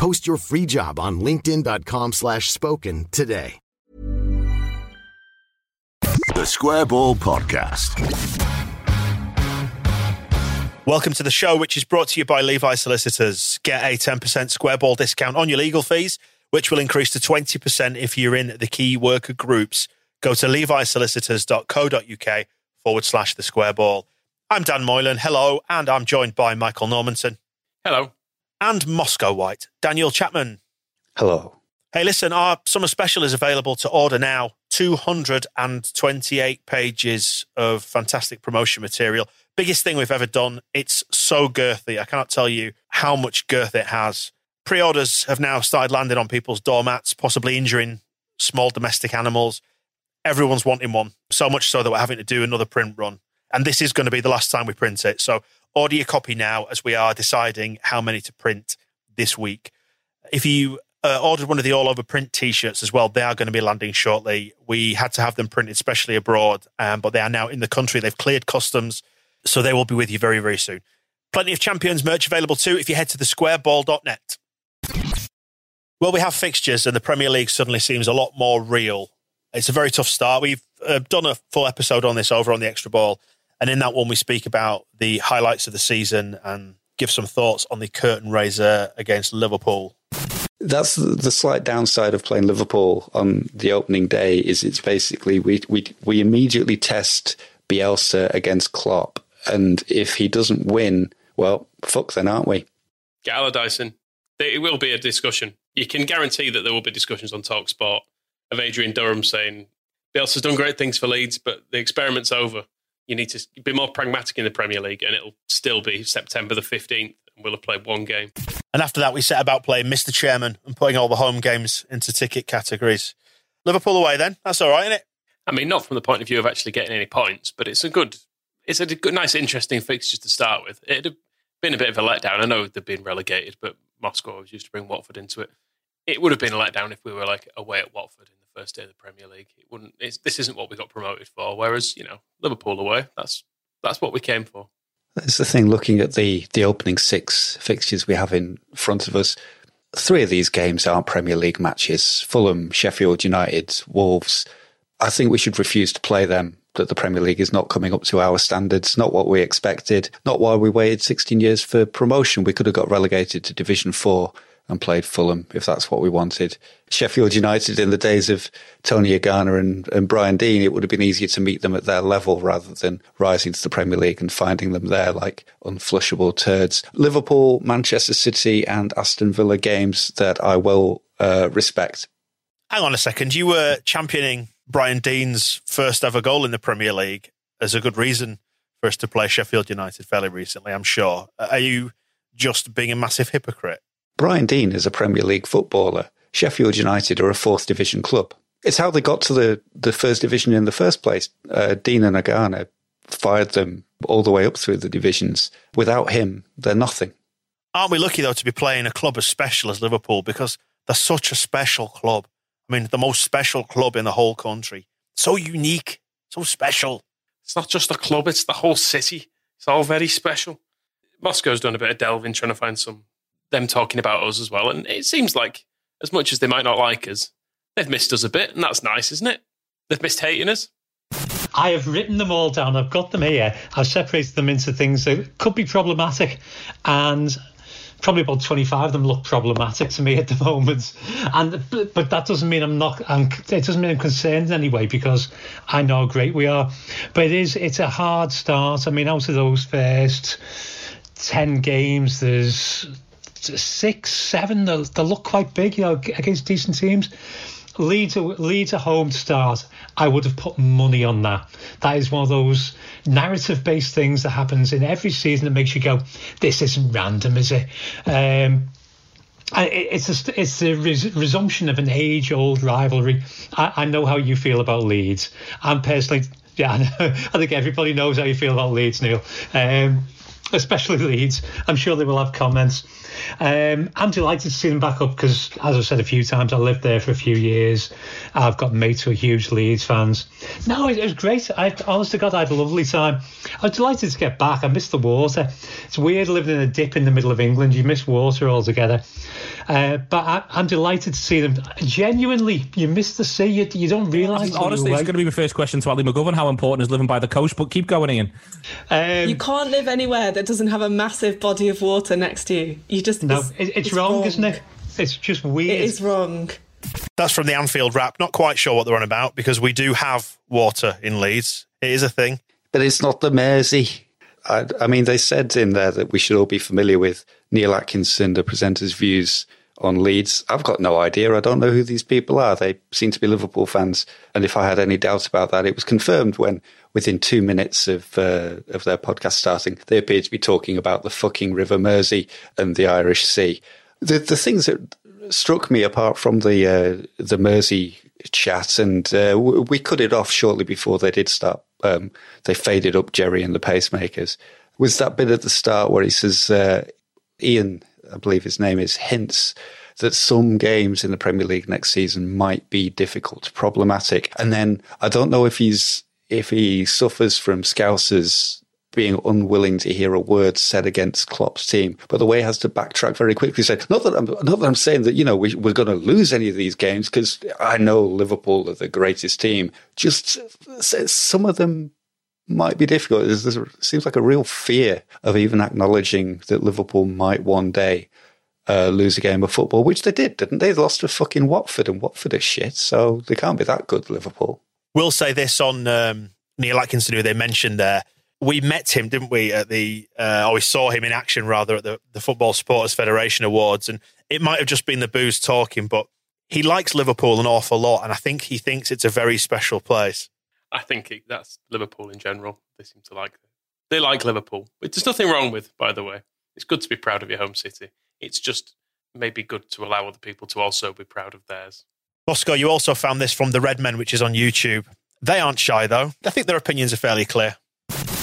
Post your free job on linkedin.com slash spoken today. The Square Ball Podcast. Welcome to the show, which is brought to you by Levi Solicitors. Get a 10% Square Ball discount on your legal fees, which will increase to 20% if you're in the key worker groups. Go to levisolicitors.co.uk forward slash the Square Ball. I'm Dan Moylan. Hello. And I'm joined by Michael Normanson. Hello. And Moscow White. Daniel Chapman. Hello. Hey, listen, our summer special is available to order now. 228 pages of fantastic promotion material. Biggest thing we've ever done. It's so girthy. I cannot tell you how much girth it has. Pre orders have now started landing on people's doormats, possibly injuring small domestic animals. Everyone's wanting one, so much so that we're having to do another print run. And this is going to be the last time we print it. So order your copy now as we are deciding how many to print this week. If you uh, ordered one of the all over print t shirts as well, they are going to be landing shortly. We had to have them printed specially abroad, um, but they are now in the country. They've cleared customs, so they will be with you very, very soon. Plenty of Champions merch available too if you head to the squareball.net. Well, we have fixtures, and the Premier League suddenly seems a lot more real. It's a very tough start. We've uh, done a full episode on this over on the Extra Ball, and in that one, we speak about the highlights of the season and give some thoughts on the curtain raiser against Liverpool. That's the slight downside of playing Liverpool on the opening day. Is it's basically we we we immediately test Bielsa against Klopp, and if he doesn't win, well, fuck then, aren't we? Get Allardyce. It will be a discussion. You can guarantee that there will be discussions on Talksport of Adrian Durham saying Bielsa's done great things for Leeds, but the experiment's over. You need to be more pragmatic in the Premier League, and it'll still be September the 15th, and we'll have played one game. And after that, we set about playing Mr. Chairman and putting all the home games into ticket categories. Liverpool away, then. That's all right, isn't it? I mean, not from the point of view of actually getting any points, but it's a good, it's a good, nice, interesting fixture to start with. It'd have been a bit of a letdown. I know they've been relegated, but Moscow was used to bring Watford into it. It would have been a letdown if we were like away at Watford first day of the Premier League. It wouldn't. this isn't what we got promoted for. Whereas you know Liverpool away, that's that's what we came for. That's the thing. Looking at the the opening six fixtures we have in front of us, three of these games aren't Premier League matches. Fulham, Sheffield United, Wolves. I think we should refuse to play them. That the Premier League is not coming up to our standards, not what we expected, not why we waited 16 years for promotion. We could have got relegated to Division 4 and played Fulham if that's what we wanted. Sheffield United in the days of Tony Agana and, and Brian Deane, it would have been easier to meet them at their level rather than rising to the Premier League and finding them there like unflushable turds. Liverpool, Manchester City, and Aston Villa games that I will uh, respect. Hang on a second. You were championing Brian Deane's first ever goal in the Premier League as a good reason for us to play Sheffield United fairly recently, I'm sure. Are you just being a massive hypocrite? Brian Deane is a Premier League footballer. Sheffield United are a fourth division club. It's how they got to the, the first division in the first place. Uh, Deane and Agana fired them all the way up through the divisions. Without him, they're nothing. Aren't we lucky, though, to be playing a club as special as Liverpool because they're such a special club? I mean, the most special club in the whole country. So unique, so special. It's not just a club, it's the whole city. It's all very special. Moscow's done a bit of delving trying to find some them talking about us as well. And it seems like, as much as they might not like us, they've missed us a bit, and that's nice, isn't it? They've missed hating us. I have written them all down. I've got them here. I've separated them into things that could be problematic. And probably about 25 of them look problematic to me at the moment. And but, that doesn't mean I'm not. I'm, it doesn't mean I'm concerned in any way because I know how great we are. But it is. It's a hard start. I mean, out of those first 10 games, there's six, seven. They, they look quite big, you know, against decent teams. Leeds, Leeds a home start. I would have put money on that. That is one of those narrative based things that happens in every season that makes you go, "This isn't random, is it?" Um, it's a, it's the res- resumption of an age old rivalry. I, I, know how you feel about Leeds. I'm personally, yeah, I think everybody knows how you feel about Leeds, Neil. Um, especially Leeds. I'm sure they will have comments. Um, I'm delighted to see them back up because, as I've said a few times, I lived there for a few years. I've got mates who are huge Leeds fans. No, it, it was great. I, honest to God, I had a lovely time. I was delighted to get back. I missed the water. It's weird living in a dip in the middle of England. You miss water altogether. Uh, but I, am delighted to see them. Genuinely, you miss the sea. You, you don't realise. Honestly, it's going to be my first question to Ali McGovern. How important is living by the coast? But keep going, Ian. Um, you can't live anywhere that doesn't have a massive body of water next to you. You just no. It's, it's, it's wrong, wrong, isn't it? It's just weird. It is wrong. That's from the Anfield Wrap. Not quite sure what they're on about because we do have water in Leeds. It is a thing. But it's not the Mersey. I, I mean, they said in there that we should all be familiar with Neil Atkinson, the presenter's views on Leeds. I've got no idea. I don't know who these people are. They seem to be Liverpool fans. And if I had any doubts about that, it was confirmed when, within two minutes of uh, of their podcast starting, they appeared to be talking about the fucking River Mersey and the Irish Sea. The the things that struck me, apart from the uh, the Mersey chat, and uh, we cut it off shortly before they did start. Um, they faded up Gerry and the Pacemakers. Was that bit at the start where he says, uh, "Ian I believe his name is, hints that some games in the Premier League next season might be difficult, problematic. And then I don't know if he's if he suffers from Scousers being unwilling to hear a word said against Klopp's team, but the way has to backtrack very quickly. Say, not that I'm not that I'm saying that you know we, we're going to lose any of these games because I know Liverpool are the greatest team. Just some of them might be difficult. There seems like a real fear of even acknowledging that Liverpool might one day uh, lose a game of football, which they did, didn't they? They lost to fucking Watford, and Watford is shit, so they can't be that good, Liverpool. We'll say this on um, Neil Atkinson, who they mentioned there. We met him, didn't we, at the, uh, or we saw him in action rather at the, the Football Supporters Federation Awards, and it might have just been the booze talking, but he likes Liverpool an awful lot, and I think he thinks it's a very special place. I think it, that's Liverpool in general. They seem to like they like Liverpool, which there's nothing wrong with, by the way. It's good to be proud of your home city. It's just maybe good to allow other people to also be proud of theirs. Moscow, you also found this from the Red Men, which is on YouTube. They aren't shy though. I think their opinions are fairly clear.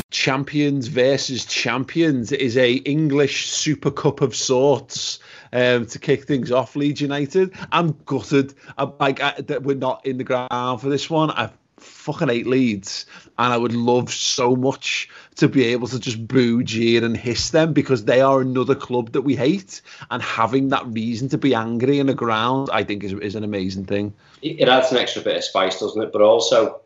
Champions versus champions is a English Super Cup of sorts um, to kick things off. Leeds United. I'm gutted. I'm, like I, that we're not in the ground for this one. I've fucking hate Leeds, and I would love so much to be able to just boo, jeer, and hiss them because they are another club that we hate, and having that reason to be angry in the ground, I think, is is an amazing thing. It adds an extra bit of spice, doesn't it? But also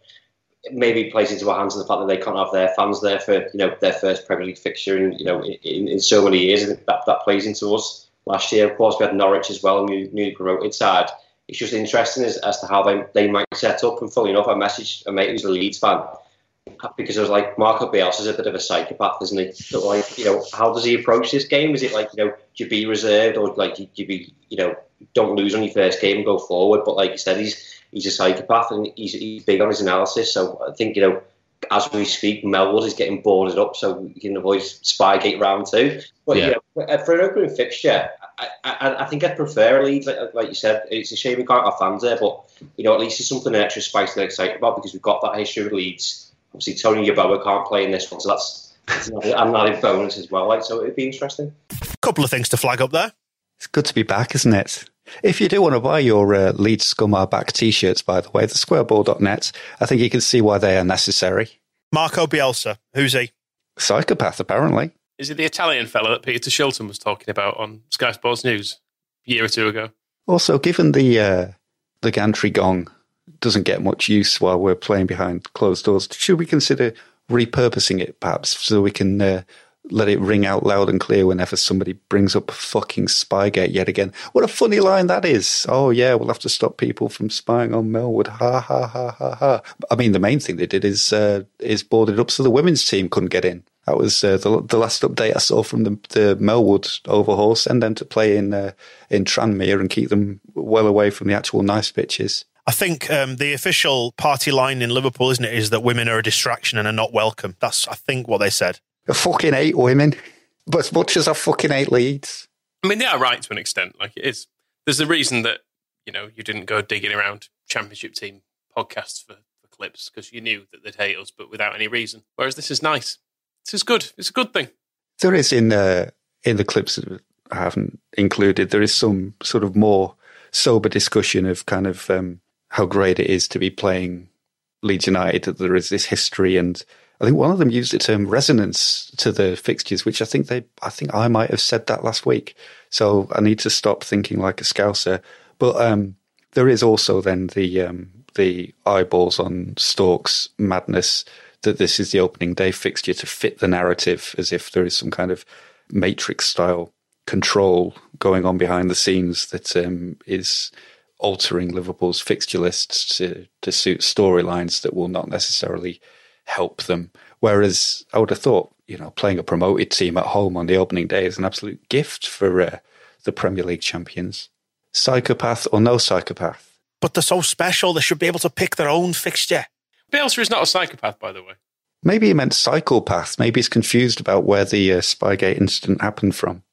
maybe plays into our hands the fact that they can't have their fans there for you know their first Premier League fixture in you know in, in so many years. And that that plays into us. Last year, of course, we had Norwich as well, new newly promoted side it's just interesting as, as to how they, they might set up. And fully enough, I messaged a mate who's a Leeds fan because I was like, Marco Bielsa's a bit of a psychopath, isn't he? So like, you know, how does he approach this game? Is it like, you know, do you be reserved or like, do you be, you know, don't lose on your first game and go forward? But like you said, he's he's a psychopath and he's, he's big on his analysis. So I think, you know, as we speak, Melwood is getting boarded up so we can avoid Spygate round two. But yeah, yeah for an opening fixture, I, I, I, think I'd prefer Leeds, like, like, you said. It's a shame we can't have fans there, but you know, at least it's something extra spice to excited about because we've got that history with Leeds. Obviously, Tony Yeboah can't play in this one, so that's, that's an added bonus as well. Like, so it'd be interesting. A couple of things to flag up there. It's good to be back, isn't it? If you do want to buy your uh, Leeds Scum are back t-shirts, by the way, the squareball.net, I think you can see why they are necessary. Marco Bielsa, who's he? Psychopath, apparently. Is it the Italian fellow that Peter Shilton was talking about on Sky Sports News a year or two ago? Also, given the uh, the gantry gong doesn't get much use while we're playing behind closed doors, should we consider repurposing it perhaps so we can uh, let it ring out loud and clear whenever somebody brings up fucking Spygate yet again. What a funny line that is. Oh yeah, we'll have to stop people from spying on Melwood. Ha ha ha ha ha. I mean, the main thing they did is uh, is boarded up so the women's team couldn't get in. That was uh, the the last update I saw from the, the Melwood overhaul. Send them to play in uh, in Tranmere and keep them well away from the actual nice pitches. I think um, the official party line in Liverpool, isn't it, is that women are a distraction and are not welcome. That's, I think, what they said. I fucking hate women, but as much as I fucking hate Leeds. I mean, they are right to an extent. Like it is. There's a reason that you know you didn't go digging around Championship team podcasts for, for clips because you knew that they'd hate us, but without any reason. Whereas this is nice. This is good. It's a good thing. There is in uh, in the clips that I haven't included. There is some sort of more sober discussion of kind of um, how great it is to be playing Leeds United. That there is this history, and I think one of them used the term resonance to the fixtures, which I think they, I think I might have said that last week. So I need to stop thinking like a scouser. But um, there is also then the um, the eyeballs on Stork's madness that this is the opening day fixture to fit the narrative, as if there is some kind of matrix style control going on behind the scenes that um, is altering Liverpool's fixture lists to, to suit storylines that will not necessarily help them. Whereas I would have thought, you know, playing a promoted team at home on the opening day is an absolute gift for uh, the Premier League champions. Psychopath or no psychopath? But they're so special, they should be able to pick their own fixture. Bielsa is not a psychopath, by the way. Maybe he meant psychopath. Maybe he's confused about where the uh, Spygate incident happened from.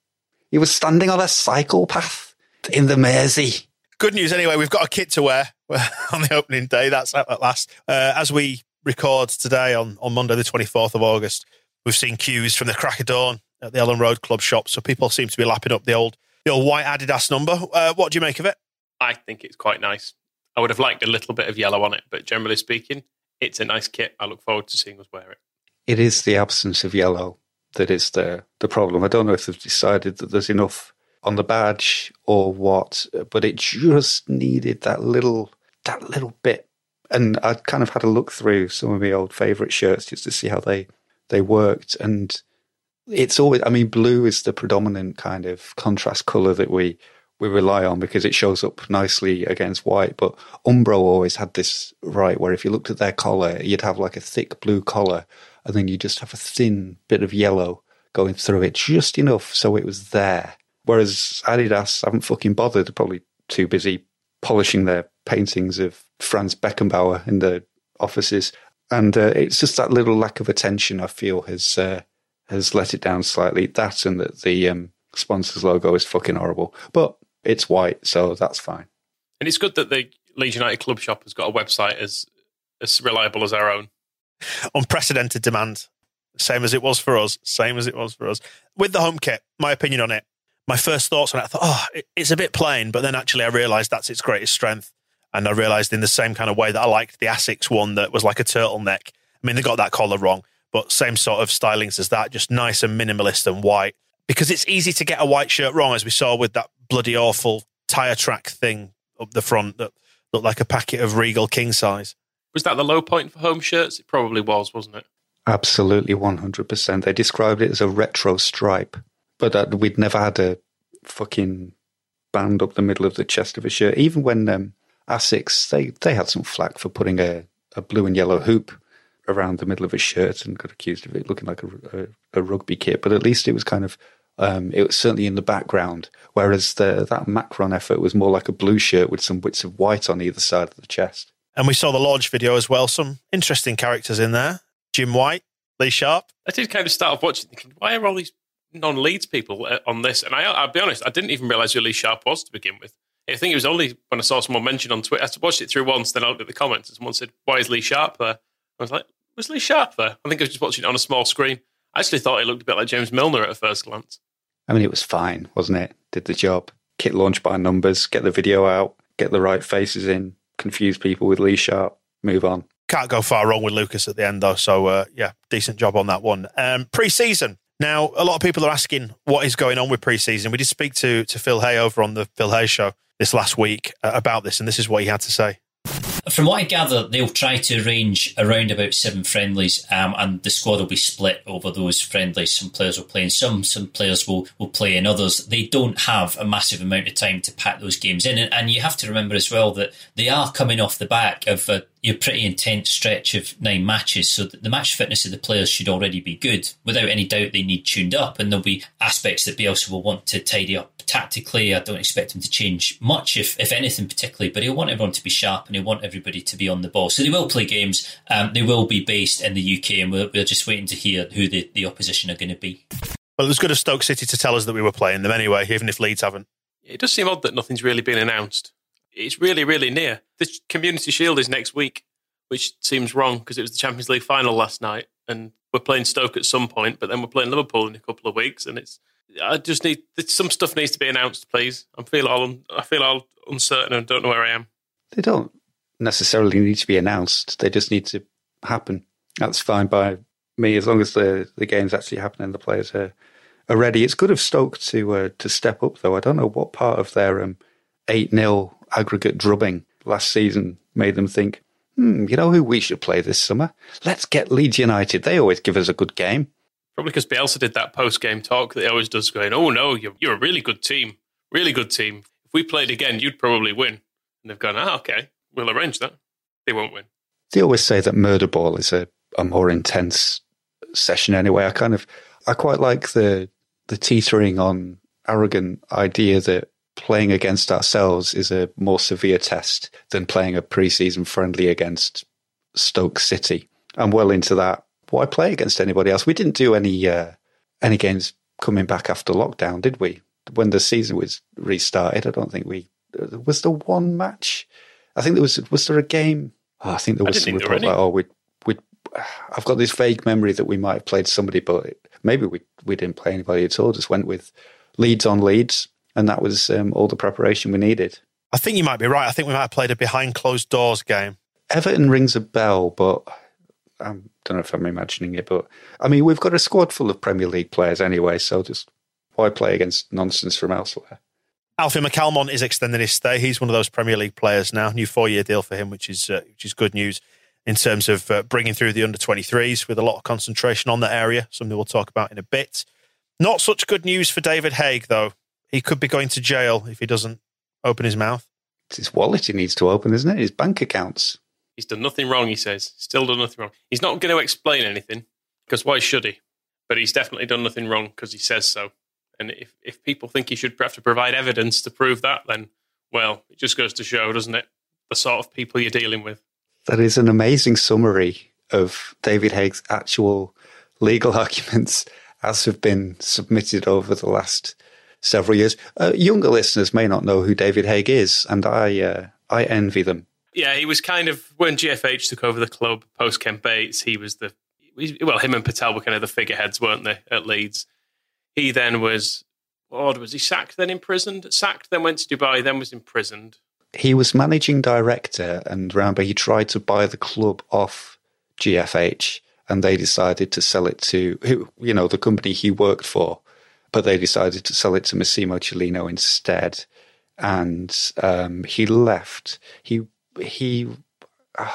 He was standing on a psychopath in the Mersey. Good news, anyway. We've got a kit to wear on the opening day. That's out at last. Uh, as we record today on, on Monday, the 24th of August, we've seen queues from the crack of dawn at the Elland Road Club shop. So people seem to be lapping up the old, the old white Adidas number. Uh, what do you make of it? I think it's quite nice. I would have liked a little bit of yellow on it, but generally speaking, it's a nice kit. I look forward to seeing us wear it. It is the absence of yellow that is the the problem. I don't know if they've decided that there's enough on the badge or what, but it just needed that little that little bit. And I kind of had a look through some of my old favourite shirts just to see how they they worked. And it's always, I mean, blue is the predominant kind of contrast colour that we we rely on because it shows up nicely against white. But Umbro always had this right where if you looked at their collar, you'd have like a thick blue collar and then you just have a thin bit of yellow going through it, just enough so it was there. Whereas Adidas haven't fucking bothered, They're probably too busy polishing their paintings of Franz Beckenbauer in the offices. And uh, it's just that little lack of attention I feel has uh, has let it down slightly. That and that the um, sponsors logo is fucking horrible. But it's white, so that's fine. And it's good that the Leeds United Club Shop has got a website as as reliable as our own. Unprecedented demand, same as it was for us. Same as it was for us with the home kit. My opinion on it. My first thoughts on it, I thought, oh, it's a bit plain, but then actually I realised that's its greatest strength. And I realised in the same kind of way that I liked the Asics one that was like a turtleneck. I mean, they got that collar wrong, but same sort of stylings as that, just nice and minimalist and white. Because it's easy to get a white shirt wrong, as we saw with that bloody awful tyre track thing up the front that looked like a packet of Regal king size. Was that the low point for home shirts? It probably was, wasn't it? Absolutely, 100%. They described it as a retro stripe, but uh, we'd never had a fucking band up the middle of the chest of a shirt. Even when um, Asics, they, they had some flack for putting a, a blue and yellow hoop around the middle of a shirt and got accused of it looking like a, a, a rugby kit. But at least it was kind of um, it was certainly in the background, whereas the, that Macron effort was more like a blue shirt with some bits of white on either side of the chest. And we saw the launch video as well. Some interesting characters in there. Jim White, Lee Sharpe. I did kind of start off watching, thinking, why are all these non-Leeds people uh, on this? And I, I'll be honest, I didn't even realise who Lee Sharpe was to begin with. I think it was only when I saw someone mention on Twitter. I watched it through once, then I looked at the comments, and someone said, "Why is Lee Sharpe there?" I was like, "Was Lee Sharpe there?" I think I was just watching it on a small screen. I actually thought he looked a bit like James Milner at a first glance. I mean, it was fine, wasn't it? Did the job. Kit launch by numbers, get the video out, get the right faces in, confuse people with Lee Sharpe, move on. Can't go far wrong with Lucas at the end, though. So, uh, yeah, decent job on that one. Um, pre season. Now, a lot of people are asking what is going on with pre season. We did speak to, to Phil Hay over on the Phil Hay show this last week uh, about this, and this is what he had to say. From what I gather, they'll try to arrange around about seven friendlies, um, and the squad will be split over those friendlies. Some players will play in some, some players will, will play in others. They don't have a massive amount of time to pack those games in, and, and you have to remember as well that they are coming off the back of a a pretty intense stretch of nine matches, so the match fitness of the players should already be good. Without any doubt, they need tuned up, and there'll be aspects that Bielsa will want to tidy up tactically. I don't expect him to change much, if if anything, particularly. But he'll want everyone to be sharp, and he'll want everybody to be on the ball. So they will play games. Um, they will be based in the UK, and we're, we're just waiting to hear who the, the opposition are going to be. Well, it was good of Stoke City to tell us that we were playing them anyway, even if Leeds haven't. It does seem odd that nothing's really been announced. It's really, really near. The Community Shield is next week, which seems wrong because it was the Champions League final last night, and we're playing Stoke at some point, but then we're playing Liverpool in a couple of weeks, and it's. I just need some stuff needs to be announced, please. I feel all I feel all uncertain and don't know where I am. They don't necessarily need to be announced. They just need to happen. That's fine by me as long as the the games actually happen and the players are are ready. It's good of Stoke to uh, to step up though. I don't know what part of their um, eight 0 aggregate drubbing last season made them think, hmm, you know who we should play this summer? Let's get Leeds United. They always give us a good game. Probably because Bielsa did that post game talk that he always does, going, "Oh no, you're you're a really good team, really good team. If we played again, you'd probably win." And they've gone, "Ah, okay, we'll arrange that." They won't win. They always say that murder ball is a, a more intense session anyway. I kind of I quite like the the teetering on arrogant idea that playing against ourselves is a more severe test than playing a preseason friendly against Stoke City. I'm well into that. Why play against anybody else? We didn't do any uh, any games coming back after lockdown, did we? When the season was restarted, I don't think we was there one match. I think there was was there a game. Oh, I think there was some report like, oh, we we. I've got this vague memory that we might have played somebody, but maybe we we didn't play anybody at all. Just went with Leeds on Leeds and that was um, all the preparation we needed. I think you might be right. I think we might have played a behind closed doors game. Everton rings a bell, but I don't know if I'm imagining it. But I mean, we've got a squad full of Premier League players anyway, so just why play against nonsense from elsewhere? Alfie McCalmont is extending his stay. He's one of those Premier League players now. New four year deal for him, which is uh, which is good news in terms of uh, bringing through the under 23s with a lot of concentration on that area. Something we'll talk about in a bit. Not such good news for David Haigh, though. He could be going to jail if he doesn't open his mouth. It's his wallet he needs to open, isn't it? His bank accounts. He's done nothing wrong, he says. Still done nothing wrong. He's not going to explain anything because why should he? But he's definitely done nothing wrong because he says so. And if, if people think he should have to provide evidence to prove that, then, well, it just goes to show, doesn't it? The sort of people you're dealing with. That is an amazing summary of David Haigh's actual legal arguments as have been submitted over the last several years. Uh, younger listeners may not know who David Haigh is, and I uh, I envy them. Yeah, he was kind of when GFH took over the club post Ken Bates. He was the well, him and Patel were kind of the figureheads, weren't they, at Leeds? He then was odd. Was he sacked? Then imprisoned? Sacked? Then went to Dubai? Then was imprisoned. He was managing director, and remember, he tried to buy the club off GFH, and they decided to sell it to who you know the company he worked for but they decided to sell it to Massimo Cellino instead, and um, he left. He he uh,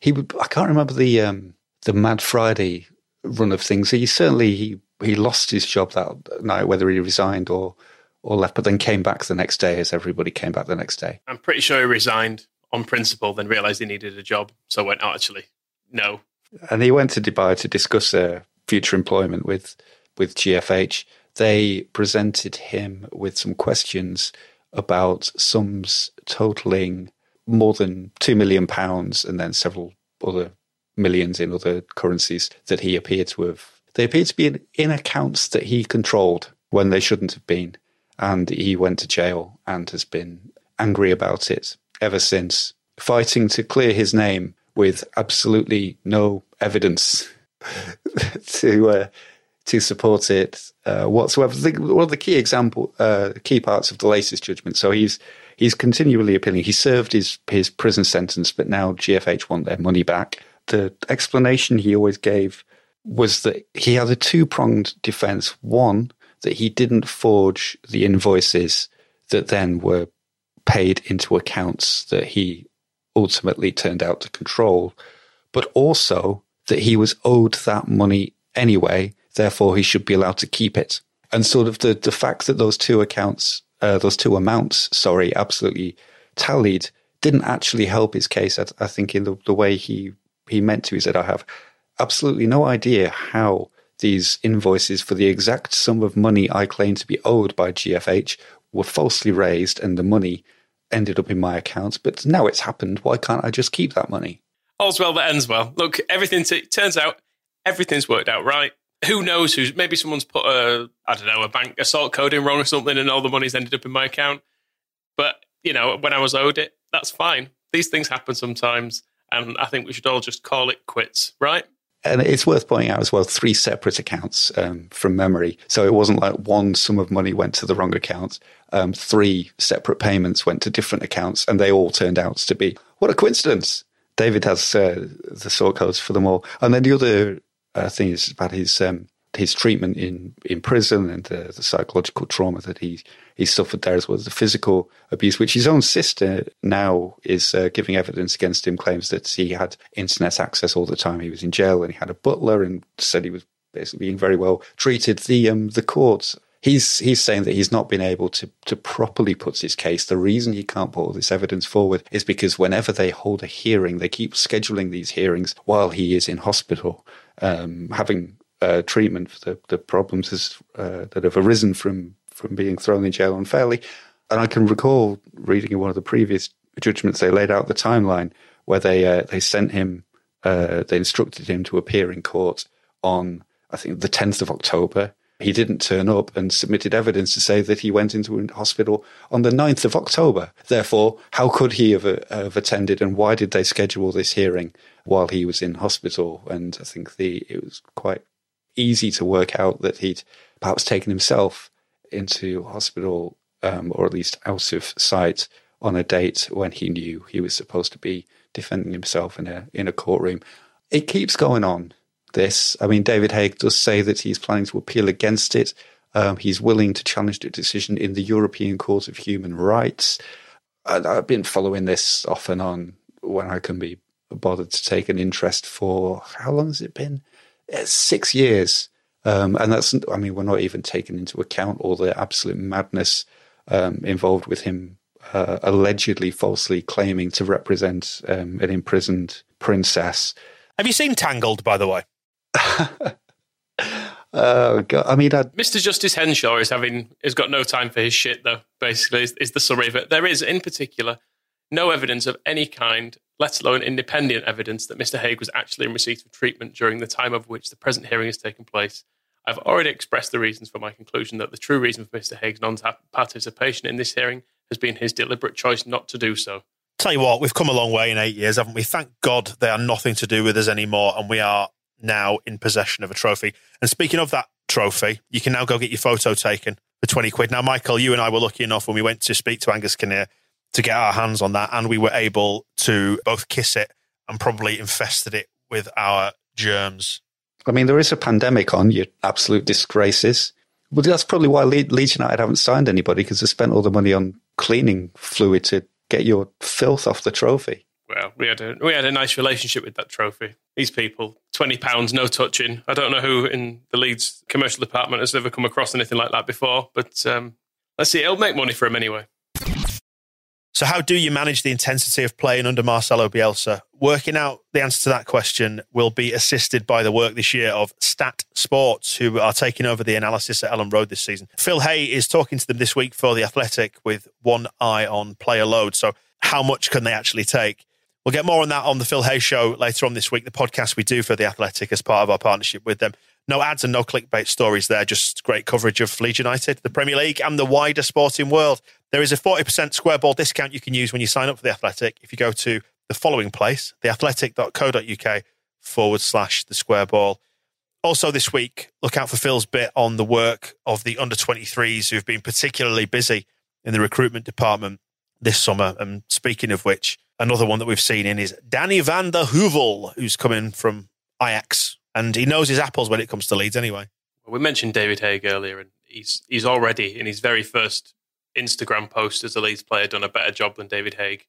he. I can't remember the um, the Mad Friday run of things. He certainly he he lost his job that night, whether he resigned or or left, but then came back the next day, as everybody came back the next day. I'm pretty sure he resigned on principle, then realised he needed a job, so went, oh, actually, no. And he went to Dubai to discuss uh, future employment with with GFH they presented him with some questions about sums totaling more than two million pounds and then several other millions in other currencies that he appeared to have. They appeared to be in, in accounts that he controlled when they shouldn't have been. And he went to jail and has been angry about it ever since, fighting to clear his name with absolutely no evidence to uh, to support it uh, whatsoever. The, one of the key example, uh, key parts of the latest judgment. So he's he's continually appealing. He served his his prison sentence, but now GFH want their money back. The explanation he always gave was that he had a two pronged defense. One that he didn't forge the invoices that then were paid into accounts that he ultimately turned out to control, but also that he was owed that money anyway, therefore he should be allowed to keep it. And sort of the, the fact that those two accounts, uh, those two amounts, sorry, absolutely tallied didn't actually help his case. I, I think in the, the way he, he meant to. He said, I have absolutely no idea how these invoices for the exact sum of money I claim to be owed by GFH were falsely raised and the money ended up in my account. But now it's happened. Why can't I just keep that money? All's well that ends well. Look, everything t- turns out everything's worked out right. Who knows who's maybe someone's put a I don't know a bank assault code in wrong or something, and all the money's ended up in my account. But you know, when I was owed it, that's fine. These things happen sometimes, and I think we should all just call it quits, right? And it's worth pointing out as well three separate accounts um, from memory. So it wasn't like one sum of money went to the wrong account. Um, three separate payments went to different accounts, and they all turned out to be what a coincidence. David has uh, the sort codes for them all. And then the other uh, thing is about his um, his treatment in, in prison and the, the, psychological trauma that he he suffered there, as well as the physical abuse, which his own sister now is uh, giving evidence against him, claims that he had internet access all the time. He was in jail and he had a butler, and said he was basically being very well treated. The um, the courts he's he's saying that he's not been able to to properly put his case. The reason he can't put all this evidence forward is because whenever they hold a hearing, they keep scheduling these hearings while he is in hospital, um, having uh, treatment for the, the problems uh, that have arisen from from being thrown in jail unfairly. And I can recall reading in one of the previous judgments they laid out the timeline where they uh, they sent him, uh, they instructed him to appear in court on I think the 10th of October he didn't turn up and submitted evidence to say that he went into hospital on the 9th of October. Therefore, how could he have, uh, have attended and why did they schedule this hearing while he was in hospital? And I think the it was quite easy to work out that he'd perhaps taken himself into hospital um, or at least out of sight on a date when he knew he was supposed to be defending himself in a in a courtroom. It keeps going on this. I mean, David Haigh does say that he's planning to appeal against it. Um, he's willing to challenge the decision in the European Court of Human Rights. I, I've been following this off and on when I can be bothered to take an interest for how long has it been? It's six years. Um, and that's, I mean, we're not even taking into account all the absolute madness um, involved with him uh, allegedly falsely claiming to represent um, an imprisoned princess. Have you seen Tangled, by the way? oh god! I mean, I'd... Mr. Justice Henshaw is having has got no time for his shit, though. Basically, is, is the summary of it. There is, in particular, no evidence of any kind, let alone independent evidence, that Mr. Haigh was actually in receipt of treatment during the time of which the present hearing has taken place. I've already expressed the reasons for my conclusion that the true reason for Mr. Haigh's non participation in this hearing has been his deliberate choice not to do so. Tell you what, we've come a long way in eight years, haven't we? Thank God they are nothing to do with us anymore, and we are now in possession of a trophy. And speaking of that trophy, you can now go get your photo taken for 20 quid. Now, Michael, you and I were lucky enough when we went to speak to Angus Kinnear to get our hands on that, and we were able to both kiss it and probably infested it with our germs. I mean, there is a pandemic on, you absolute disgraces. But that's probably why Leeds United haven't signed anybody because they spent all the money on cleaning fluid to get your filth off the trophy. Well, we had a we had a nice relationship with that trophy. These people, twenty pounds, no touching. I don't know who in the Leeds commercial department has ever come across anything like that before, but um, let's see. It'll make money for him anyway. So, how do you manage the intensity of playing under Marcelo Bielsa? Working out the answer to that question will be assisted by the work this year of Stat Sports, who are taking over the analysis at Elland Road this season. Phil Hay is talking to them this week for The Athletic with one eye on player load. So, how much can they actually take? We'll get more on that on the Phil Hay Show later on this week, the podcast we do for The Athletic as part of our partnership with them. No ads and no clickbait stories there, just great coverage of Leeds United, the Premier League, and the wider sporting world. There is a 40% square ball discount you can use when you sign up for The Athletic if you go to the following place, theathletic.co.uk forward slash the square ball. Also, this week, look out for Phil's bit on the work of the under 23s who've been particularly busy in the recruitment department this summer. And speaking of which, another one that we've seen in is Dani van den Heuvel, who's coming from Ajax. And he knows his apples when it comes to Leeds anyway. We mentioned David Haigh earlier, and he's he's already in his very first Instagram post as a Leeds player done a better job than David Haigh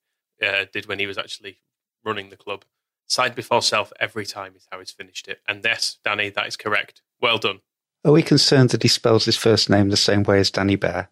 uh, did when he was actually running the club. Side before self every time is how he's finished it. And yes, Dani, that is correct. Well done. Are we concerned that he spells his first name the same way as Dani Behr?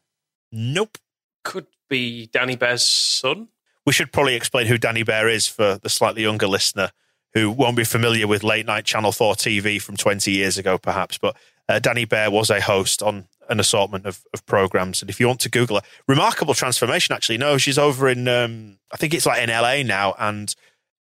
Nope. Could be Dani Behr's son. We should probably explain who Dani Behr is for the slightly younger listener who won't be familiar with late night Channel 4 TV from 20 years ago, perhaps. But uh, Dani Behr was a host on an assortment of, of programs. And if you want to Google her, remarkable transformation, actually. No, she's over in, um, I think it's like in LA now. And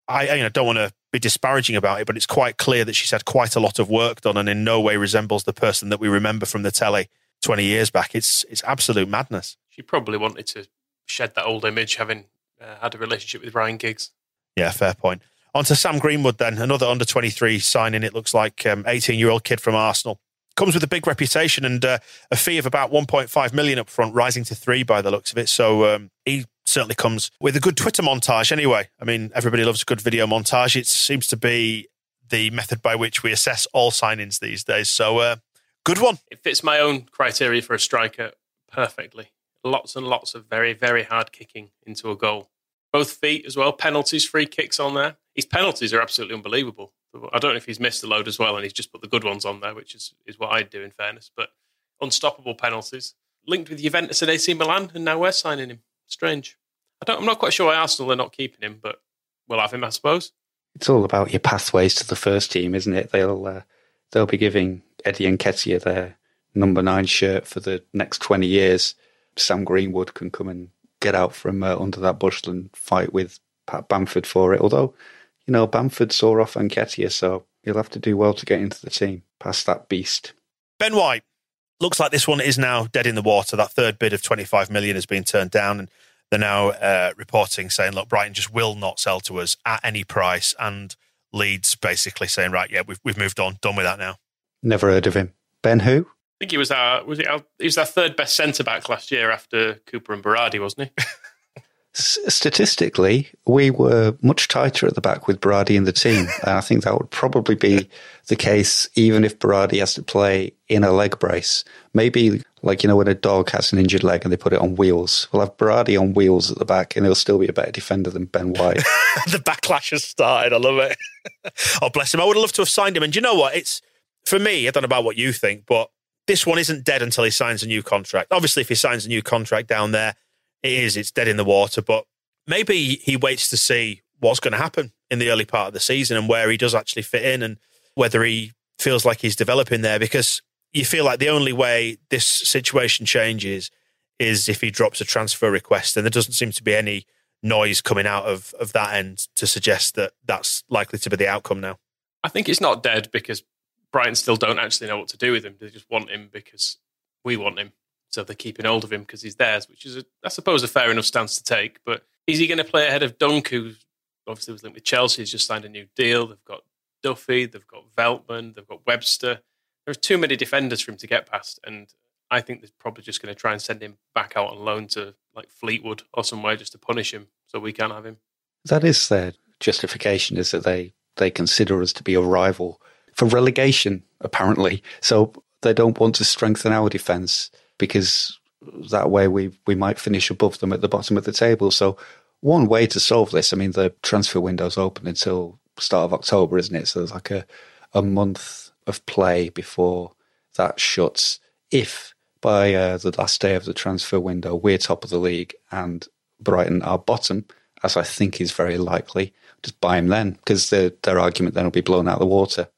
I you know, don't want to be disparaging about it, but it's quite clear that she's had quite a lot of work done and in no way resembles the person that we remember from the telly 20 years back. It's, it's absolute madness. She probably wanted to shed that old image, having uh, had a relationship with Ryan Giggs. Yeah, fair point. On to Sam Greenwood then, another under 23 signing. It looks like 18 um, year old kid from Arsenal. Comes with a big reputation and uh, a fee of about 1.5 million up front, rising to three by the looks of it. So um, he certainly comes with a good Twitter montage anyway. I mean, everybody loves a good video montage. It seems to be the method by which we assess all signings these days. So, uh, good one. It fits my own criteria for a striker perfectly. Lots and lots of very, very hard kicking into a goal. Both feet as well, penalties, free kicks on there. His penalties are absolutely unbelievable. I don't know if he's missed a load as well and he's just put the good ones on there, which is, is what I'd do in fairness. But unstoppable penalties. Linked with Juventus and AC Milan, and now we're signing him. Strange. I don't, I'm not quite sure why Arsenal are not keeping him, but we'll have him, I suppose. It's all about your pathways to the first team, isn't it? They'll uh, they'll be giving Eddie Nketiah their number nine shirt for the next twenty years. Sam Greenwood can come and get out from uh, under that bushel and fight with Pat Bamford for it. Although, you know, Bamford saw off Nketiah, so he'll have to do well to get into the team past that beast. Ben White looks like this one is now dead in the water. That third bid of 25 million has been turned down, and they're now uh, reporting saying, look, Brighton just will not sell to us at any price. And Leeds basically saying, right, yeah, we've, we've moved on, done with that now. Never heard of him. Ben who? I think he was our was he, our, he was our third best centre back last year after Cooper and Berardi, wasn't he? statistically, we were much tighter at the back with Berardi in the team. And I think that would probably be the case even if Berardi has to play in a leg brace. Maybe like, you know, when a dog has an injured leg and they put it on wheels. We'll have Berardi on wheels at the back and he'll still be a better defender than Ben White. the backlash has started. I love it. oh, bless him. I would have loved to have signed him. And you know what? It's, for me, I don't know about what you think, but this one isn't dead until he signs a new contract. Obviously, if he signs a new contract down there, it is, it's dead in the water. But maybe he waits to see what's going to happen in the early part of the season and where he does actually fit in and whether he feels like he's developing there because you feel like the only way this situation changes is if he drops a transfer request and there doesn't seem to be any noise coming out of, of that end to suggest that that's likely to be the outcome now. I think it's not dead because Brighton still don't actually know what to do with him. They just want him because we want him. So they're keeping hold of him because he's theirs, which is, a, I suppose, a fair enough stance to take. But is he going to play ahead of Dunk, who obviously was linked with Chelsea? He's just signed a new deal. They've got Duffy, they've got Veltman, they've got Webster. There's too many defenders for him to get past, and I think they're probably just going to try and send him back out on loan to like Fleetwood or somewhere just to punish him, so we can't have him. That is their justification, is that they they consider us to be a rival for relegation, apparently. So they don't want to strengthen our defence because that way we, we might finish above them at the bottom of the table. So one way to solve this, I mean, the transfer window's open until start of October, isn't it? So there's like a, a month of play before that shuts. If by uh, the last day of the transfer window we're top of the league and Brighton are bottom, as I think is very likely, just buy him then because their their argument then will be blown out of the water.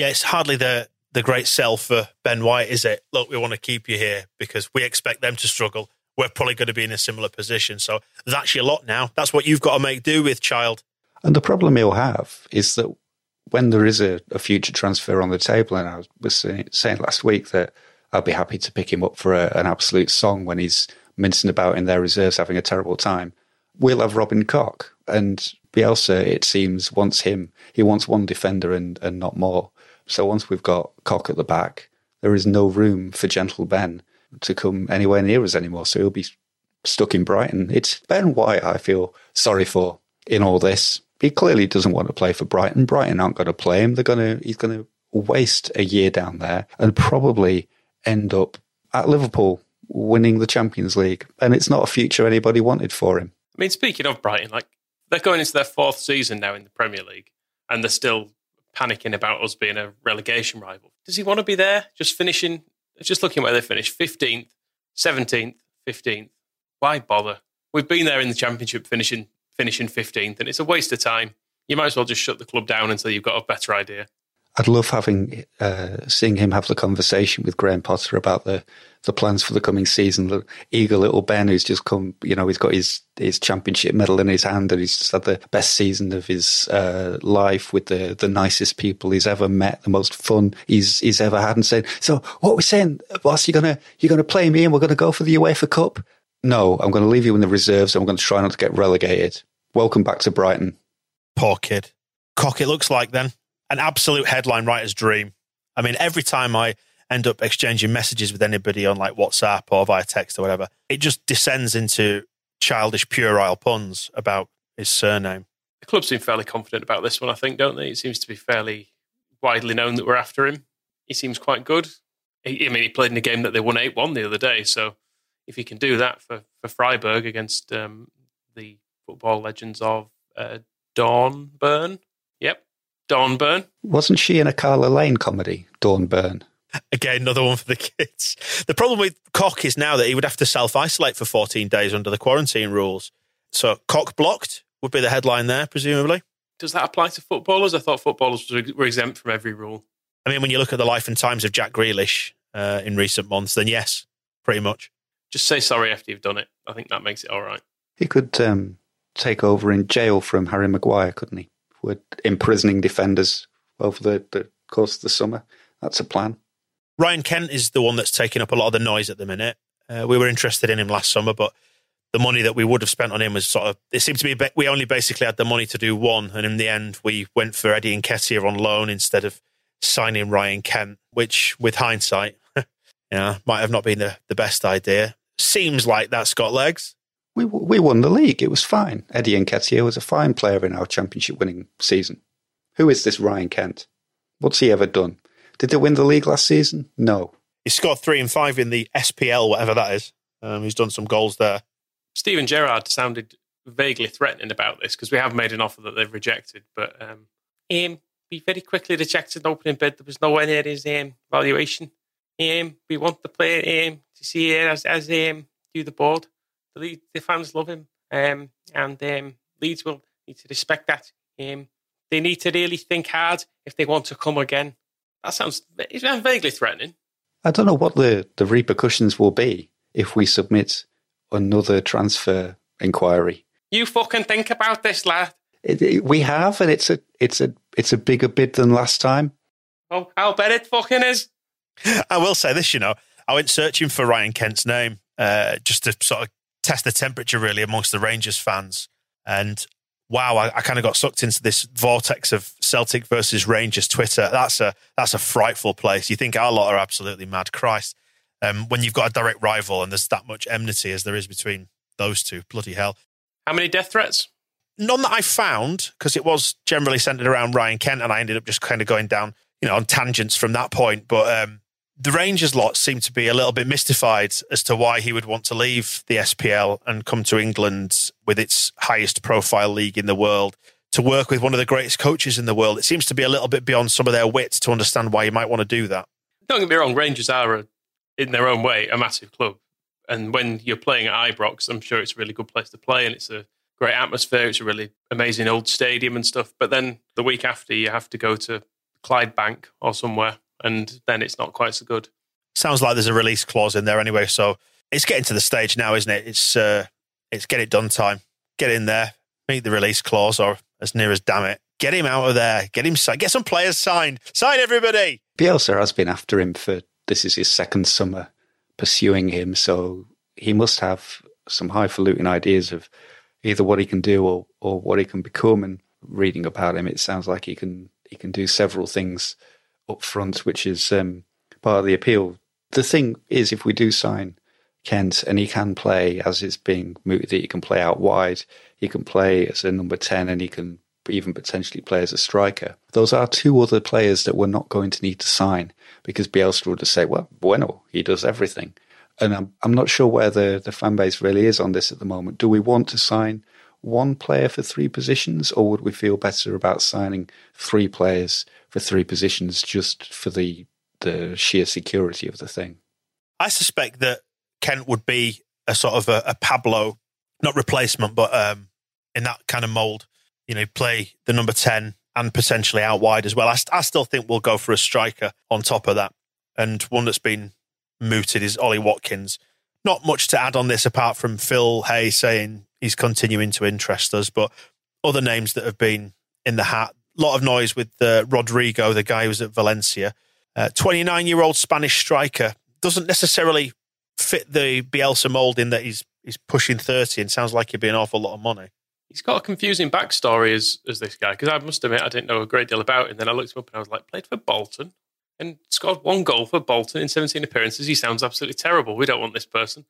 Yeah, it's hardly the the great sell for Ben White, is it? Look, we want to keep you here because we expect them to struggle. We're probably going to be in a similar position. So that's your lot now. That's what you've got to make do with, child. And the problem he'll have is that when there is a, a future transfer on the table, and I was saying, saying last week that I'd be happy to pick him up for a, an absolute song when he's mincing about in their reserves having a terrible time. We'll have Robin Koch. And Bielsa, it seems, wants him. He wants one defender and, and not more. So once we've got Cock at the back, there is no room for Gentle Ben to come anywhere near us anymore. So he'll be stuck in Brighton. It's Ben White I feel sorry for in all this. He clearly doesn't want to play for Brighton. Brighton aren't going to play him. They're going to, he's going to waste a year down there and probably end up at Liverpool winning the Champions League. And it's not a future anybody wanted for him. I mean, speaking of Brighton, like they're going into their fourth season now in the Premier League, and they're still panicking about us being a relegation rival. Does he want to be there? Just finishing, just looking where they finished 15th, 17th, 15th. Why bother? We've been there in the Championship finishing finishing 15th, and it's a waste of time. You might as well just shut the club down until you've got a better idea. I'd love having uh, seeing him have the conversation with Graham Potter about the the plans for the coming season. The eager little Ben who's just come, you know, he's got his his championship medal in his hand, and he's just had the best season of his uh, life with the the nicest people he's ever met, the most fun he's he's ever had, and saying, "So what we're saying, boss, you're gonna you're gonna play me, and we're gonna go for the UEFA Cup." No, I'm going to leave you in the reserves. I'm going to try not to get relegated. Welcome back to Brighton. Poor kid. Koch, it looks like then an absolute headline writer's dream. I mean, every time I end up exchanging messages with anybody on like WhatsApp or via text or whatever, it just descends into childish puerile puns about his surname. The club seem fairly confident about this one, I think, don't they? It seems to be fairly widely known that we're after him. He seems quite good. He, I mean, he played in a game that they won 8 1 the other day. So if he can do that for, for Freiburg against um, the football legends of uh, Dornbirn, yep, Dawn Burn. Wasn't she in a Carla Lane comedy, Dawn Burn? Again, another one for the kids. The problem with Koch is now that he would have to self isolate for 14 days under the quarantine rules. So, Cock blocked would be the headline there, presumably. Does that apply to footballers? I thought footballers were exempt from every rule. I mean, when you look at the life and times of Jack Grealish uh, in recent months, then yes, pretty much. Just say sorry after you've done it. I think that makes it all right. He could um, take over in jail from Harry Maguire, couldn't he? With imprisoning defenders over the, the course of the summer. That's a plan. Ryan Kent is the one that's taking up a lot of the noise at the minute. Uh, we were interested in him last summer, but the money that we would have spent on him was sort of. It seemed to be we only basically had the money to do one, and in the end, we went for Eddie and Nketiah on loan instead of signing Ryan Kent, which, with hindsight, yeah, might have not been the, the best idea. Seems like that's got legs. We we won the league. It was fine. Eddie and Nketiah was a fine player in our championship winning season. Who is this Ryan Kent? What's he ever done? Did they win the league last season? No. He scored three and five in the SPL, whatever that is. Um, he's done some goals there. Steven Gerrard sounded vaguely threatening about this because we have made an offer that they've rejected, but um, um, we very quickly rejected an opening bid. There was nowhere near his um, valuation. Um, we want the player um, to see it as, as um, do the board. The, the fans love him, um, and um, Leeds will need to respect that. Um, they need to really think hard if they want to come again. That sounds vaguely threatening. I don't know what the, the repercussions will be if we submit another transfer inquiry. You fucking think about this, lad. It, it, we have, and it's a it's a it's a bigger bid than last time. Oh, I'll bet it fucking is. I will say this, you know, I went searching for Ryan Kent's name uh, just to sort of test the temperature really amongst the Rangers fans, and wow, I, I kind of got sucked into this vortex of Celtic versus Rangers Twitter. That's a that's a frightful place. You think our lot are absolutely mad, Christ. Um, when you've got a direct rival and there's that much enmity as there is between those two, bloody hell. How many death threats? None that I found because it was generally centered around Ryan Kent, and I ended up just kind of going down, you know, on tangents from that point. But um, the Rangers lot seem to be a little bit mystified as to why he would want to leave the SPL and come to England with its highest profile league in the world to work with one of the greatest coaches in the world. It seems to be a little bit beyond some of their wits to understand why you might want to do that. Don't get me wrong, Rangers are, a, in their own way, a massive club. And when you're playing at Ibrox, I'm sure it's a really good place to play and it's a great atmosphere. It's a really amazing old stadium and stuff. But then the week after, you have to go to Clydebank or somewhere and then it's not quite so good. Sounds like there's a release clause in there anyway. So it's getting to the stage now, isn't it? It's uh, it's get it done time. Get in there, meet the release clause, or as near as damn it, get him out of there. Get him signed. Get some players signed. Sign everybody. Bielsa has been after him for this is his second summer pursuing him, so he must have some highfalutin ideas of either what he can do or or what he can become. And reading about him, it sounds like he can he can do several things up front, which is um, part of the appeal. The thing is, if we do sign Kent and he can play as it's being mooted, he can play out wide, he can play as a number 10, and he can even potentially play as a striker. Those are two other players that we're not going to need to sign because Bielsa would have said, well, bueno, he does everything. And I'm, I'm not sure where the, the fan base really is on this at the moment. Do we want to sign one player for three positions, or would we feel better about signing three players for three positions just for the the sheer security of the thing? I suspect that Kent would be a sort of a, a Pablo, not replacement, but um, in that kind of mould. You know, play the number 10 and potentially out wide as well. I, I still think we'll go for a striker on top of that. And one that's been mooted is Ollie Watkins. Not much to add on this apart from Phil Hay saying he's continuing to interest us, but other names that have been in the hat. A lot of noise with uh, Rodrigo, the guy who was at Valencia. 29 uh, year old Spanish striker. Doesn't necessarily fit the Bielsa mould in that he's he's pushing 30 and sounds like he'd be an awful lot of money. He's got a confusing backstory as, as this guy, because I must admit I didn't know a great deal about him. Then I looked him up and I was like, played for Bolton and scored one goal for Bolton in 17 appearances. He sounds absolutely terrible. We don't want this person.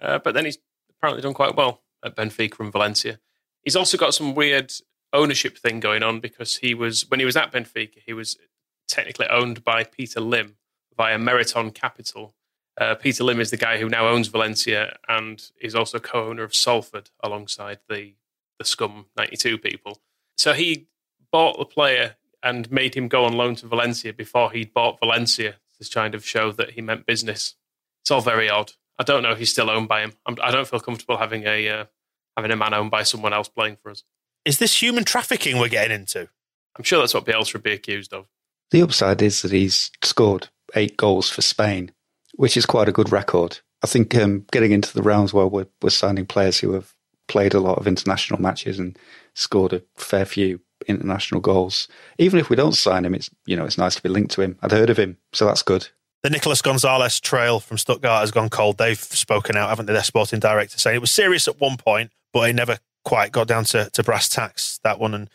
Uh, but then he's apparently done quite well at Benfica and Valencia. He's also got some weird ownership thing going on because he was, when he was at Benfica, he was technically owned by Peter Lim via Meriton Capital. Uh, Peter Lim is the guy who now owns Valencia and is also co-owner of Salford alongside the the Scum 92 people. So he bought the player and made him go on loan to Valencia before he'd bought Valencia to kind of show that he meant business. It's all very odd. I don't know if he's still owned by him. I'm, I do not feel comfortable having a uh, having a man owned by someone else playing for us. Is this human trafficking we're getting into? I'm sure that's what Bielsa would be accused of. The upside is that he's scored eight goals for Spain, which is quite a good record. I think um, getting into the rounds where we're, we're signing players who have played a lot of international matches and scored a fair few international goals. Even if we don't sign him, it's you know it's nice to be linked to him. I'd heard of him, so that's good. The Nicolas Gonzalez trail from Stuttgart has gone cold. They've spoken out, haven't they? Their sporting director saying it was serious at one point, but it never quite got down to, to brass tacks. That one and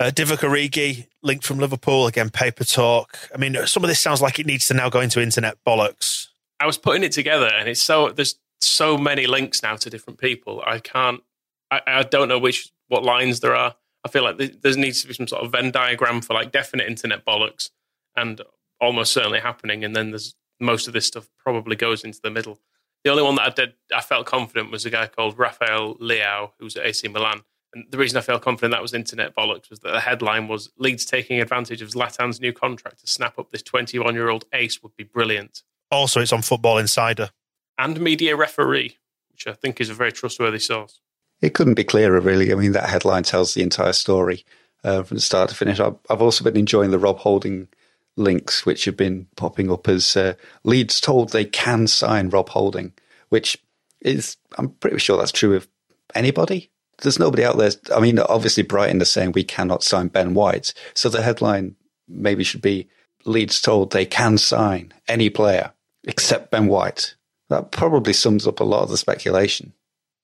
uh, Divock Origi linked from Liverpool again. Paper talk. I mean, some of this sounds like it needs to now go into internet bollocks. I was putting it together, and it's so there's so many links now to different people. I can't. I, I don't know which what lines there are. I feel like there needs to be some sort of Venn diagram for like definite internet bollocks and almost certainly happening, and then there's most of this stuff probably goes into the middle. The only one that I did, I felt confident was a guy called Rafael Leao, who's at AC Milan. And the reason I felt confident that was internet bollocks was that the headline was Leeds taking advantage of Zlatan's new contract to snap up this 21 year old ace would be brilliant. Also, it's on Football Insider. And Media Referee, which I think is a very trustworthy source. It couldn't be clearer, really. I mean, that headline tells the entire story uh, from start to finish. I've, I've, also been enjoying the Rob Holding links, which have been popping up as uh, Leeds told they can sign Rob Holding, which is, I'm pretty sure that's true of anybody. There's nobody out there. I mean, obviously, Brighton are saying we cannot sign Ben White. So the headline maybe should be Leeds told they can sign any player except Ben White. That probably sums up a lot of the speculation.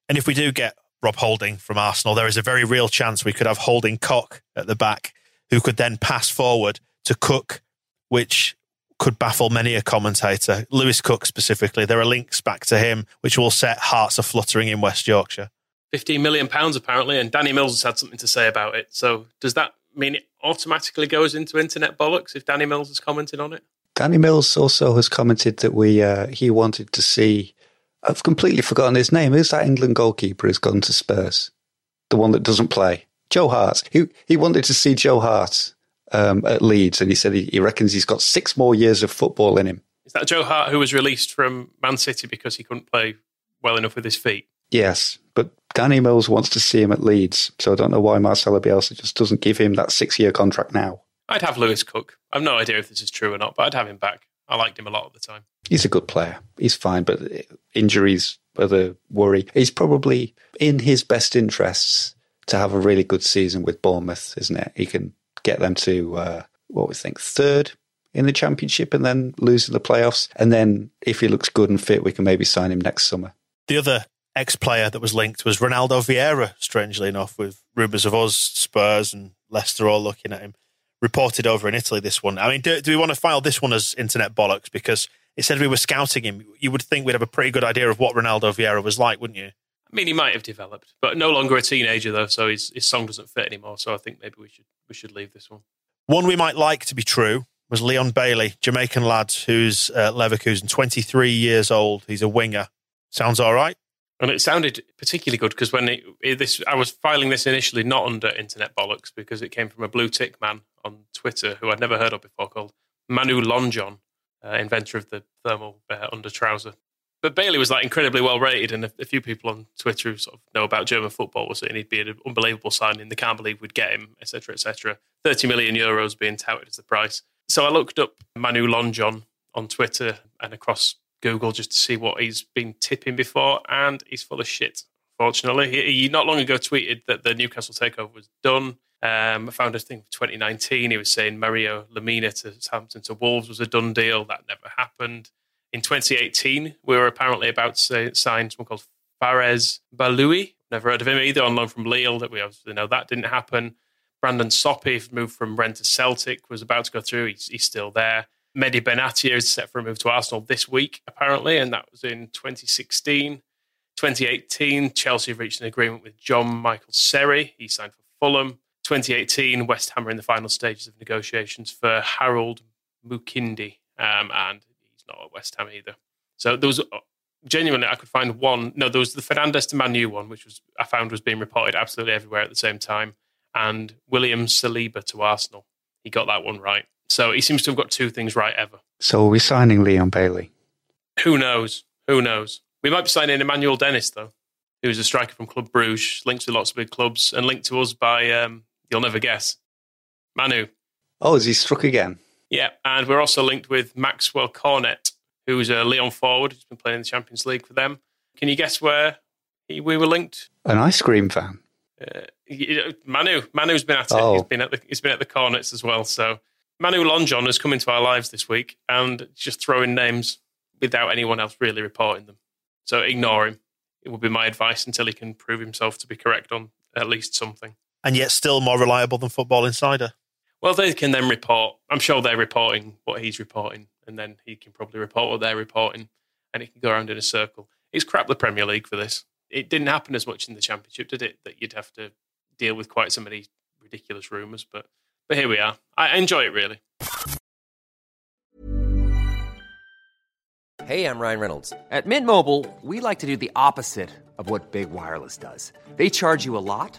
And if we do get Rob Holding from Arsenal, there is a very real chance we could have Holding Koch at the back, who could then pass forward to Cook, which could baffle many a commentator. Lewis Cook specifically, there are links back to him, which will set hearts a fluttering in West Yorkshire. Fifteen million pounds apparently, and Danny Mills has had something to say about it. So does that mean it automatically goes into internet bollocks if Danny Mills has commented on it? Danny Mills also has commented that we uh, he wanted to see I've completely forgotten his name. Who's that England goalkeeper who's gone to Spurs? The one that doesn't play. Joe Hart. He, he wanted to see Joe Hart um, at Leeds, and he said he, he reckons he's got six more years of football in him. Is that Joe Hart who was released from Man City because he couldn't play well enough with his feet? Yes, but Danny Mills wants to see him at Leeds, so I don't know why Marcelo Bielsa just doesn't give him that six-year contract now. I'd have Lewis Cook. I've no idea if this is true or not, but I'd have him back. I liked him a lot at the time. He's a good player. He's fine, but injuries are the worry. He's probably in his best interests to have a really good season with Bournemouth, isn't it? He can get them to uh, what we think third in the championship and then lose in the playoffs. And then if he looks good and fit, we can maybe sign him next summer. The other ex player that was linked was Ronaldo Vieira, strangely enough, with rumours of us, Spurs, and Leicester all looking at him reported over in Italy. This one, I mean, do, do we want to file this one as internet bollocks because it said we were scouting him? You would think we'd have a pretty good idea of what Ronaldo Vieira was like, wouldn't you? I mean, he might have developed, but no longer a teenager though, so his his song doesn't fit anymore. So I think maybe we should we should leave this one. One we might like to be true was Leon Bailey, Jamaican lad who's uh, Leverkusen, 23 years old. He's a winger. Sounds all right. And it sounded particularly good because when it, it, this, I was filing this initially not under internet bollocks because it came from a blue tick man on Twitter who I'd never heard of before called Manu Lonjon, uh, inventor of the thermal uh, under trouser. But Bailey was like incredibly well rated, and a, a, few people on Twitter who sort of know about German football were saying he'd be an unbelievable signing. They can't believe we'd get him, etc., etc. Thirty million euros being touted as the price. So I looked up Manu Lonjon on Twitter and across Google just to see what he's been tipping before, and he's full of shit. Fortunately, he, he not long ago tweeted that the Newcastle takeover was done. Um, I found a thing for 2019. He was saying Mario Lemina to Southampton to Wolves was a done deal. That never happened. In 2018, we were apparently about to sign someone called Fares Bahlouli. Never heard of him either on loan from Lille. That we obviously know that didn't happen. Brandon Soppy moved from Rennes to Celtic was about to go through. He's, he's still there. Mehdi Benatia is set for a move to Arsenal this week, apparently, and that was in 2016. 2018, Chelsea reached an agreement with John Michael Seri. He signed for Fulham. 2018, West Ham are in the final stages of negotiations for Harold Moukoudi, um, and not at West Ham either. So there was uh, genuinely, I could find one. No, there was the Fernandes to Manu one, which was I found was being reported absolutely everywhere at the same time, and William Saliba to Arsenal. He got that one right. So he seems to have got two things right ever. So are we signing Leon Bailey? Who knows? Who knows? We might be signing Emmanuel Dennis though, who's a striker from Club Bruges, linked to lots of big clubs, and linked to us by um, you'll never guess, Manu. Oh, is he struck again? Yeah, and we're also linked with Maxwell Cornet, who's a Lyon forward who's been playing in the Champions League for them. Can you guess where he, we were linked? An ice cream van. Uh, Manu, Manu's been at it. Oh. He's been at the he's been at the Cornets as well. So Manu Lonjon has come into our lives this week and just throwing names without anyone else really reporting them. So ignore him. It would be my advice until he can prove himself to be correct on at least something. And yet still more reliable than Football Insider. Well, they can then report. I'm sure they're reporting what he's reporting, and then he can probably report what they're reporting, and it can go around in a circle. It's crap the Premier League for this. It didn't happen as much in the Championship, did it? That you'd have to deal with quite so many ridiculous rumours, but but here we are. I enjoy it really. Hey, I'm Ryan Reynolds. At Mint Mobile, we like to do the opposite of what Big Wireless does. They charge you a lot,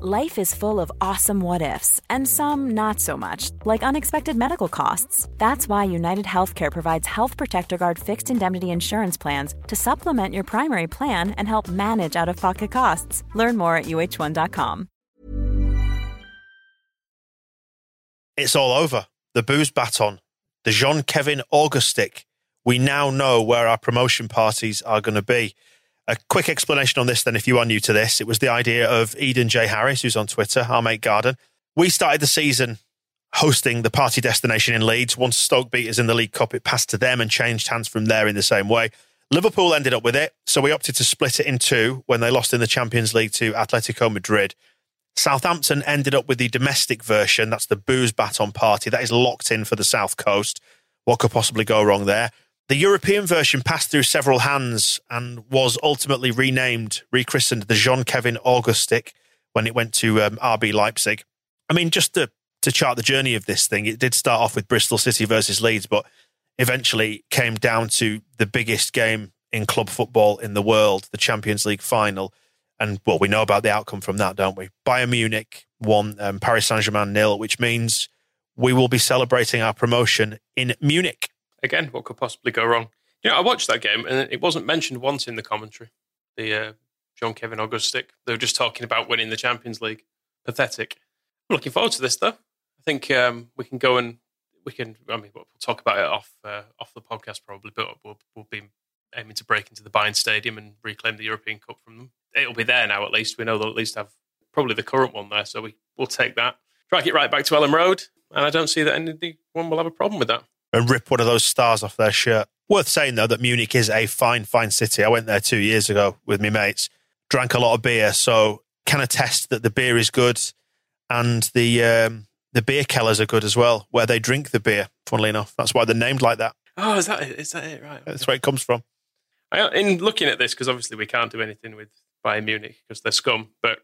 Life is full of awesome what ifs and some not so much, like unexpected medical costs. That's why United Healthcare provides Health Protector Guard fixed indemnity insurance plans to supplement your primary plan and help manage out of pocket costs. Learn more at uh1.com. It's all over the booze baton, the Jean Kevin Augustin. We now know where our promotion parties are going to be. A quick explanation on this, then, if you are new to this. It was the idea of Eden J. Harris, who's on Twitter, our mate Garden. We started the season hosting the party destination in Leeds. Once Stoke beat us in the League Cup, it passed to them and changed hands from there in the same way. Liverpool ended up with it, so we opted to split it in two when they lost in the Champions League to Atletico Madrid. Southampton ended up with the domestic version. That's the booze baton party. That is locked in for the South Coast. What could possibly go wrong there? The European version passed through several hands and was ultimately renamed, rechristened the Jean Kevin Augustin when it went to um, RB Leipzig. I mean, just to, to chart the journey of this thing, it did start off with Bristol City versus Leeds, but eventually came down to the biggest game in club football in the world, the Champions League final and well, we know about the outcome from that, don't we? Bayern Munich won, um, Paris Saint Germain nil, which means we will be celebrating our promotion in Munich. Again, what could possibly go wrong? You know, I watched that game and it wasn't mentioned once in the commentary. The uh, Jean Kevin Augustin. They were just talking about winning the Champions League. Pathetic. I'm looking forward to this though. I think um, we can go and we can. I mean, we'll talk about it off uh, off the podcast probably, but we'll, we'll be aiming to break into the Bayern Stadium and reclaim the European Cup from them. It'll be there now. At least we know they'll at least have probably the current one there, so we will take that. Drag it right back to Elland Road, and I don't see that anyone will have a problem with that. And rip one of those stars off their shirt. Worth saying though that Munich is a fine, fine city. I went there two years ago with my mates, drank a lot of beer, so can attest that the beer is good, and the um, the beer kellers are good as well, where they drink the beer. Funnily enough, that's why they're named like that. Oh, is that it? Is that it? Right. That's where it comes from. I, in looking at this, because obviously we can't do anything with Bayern Munich because they're scum, but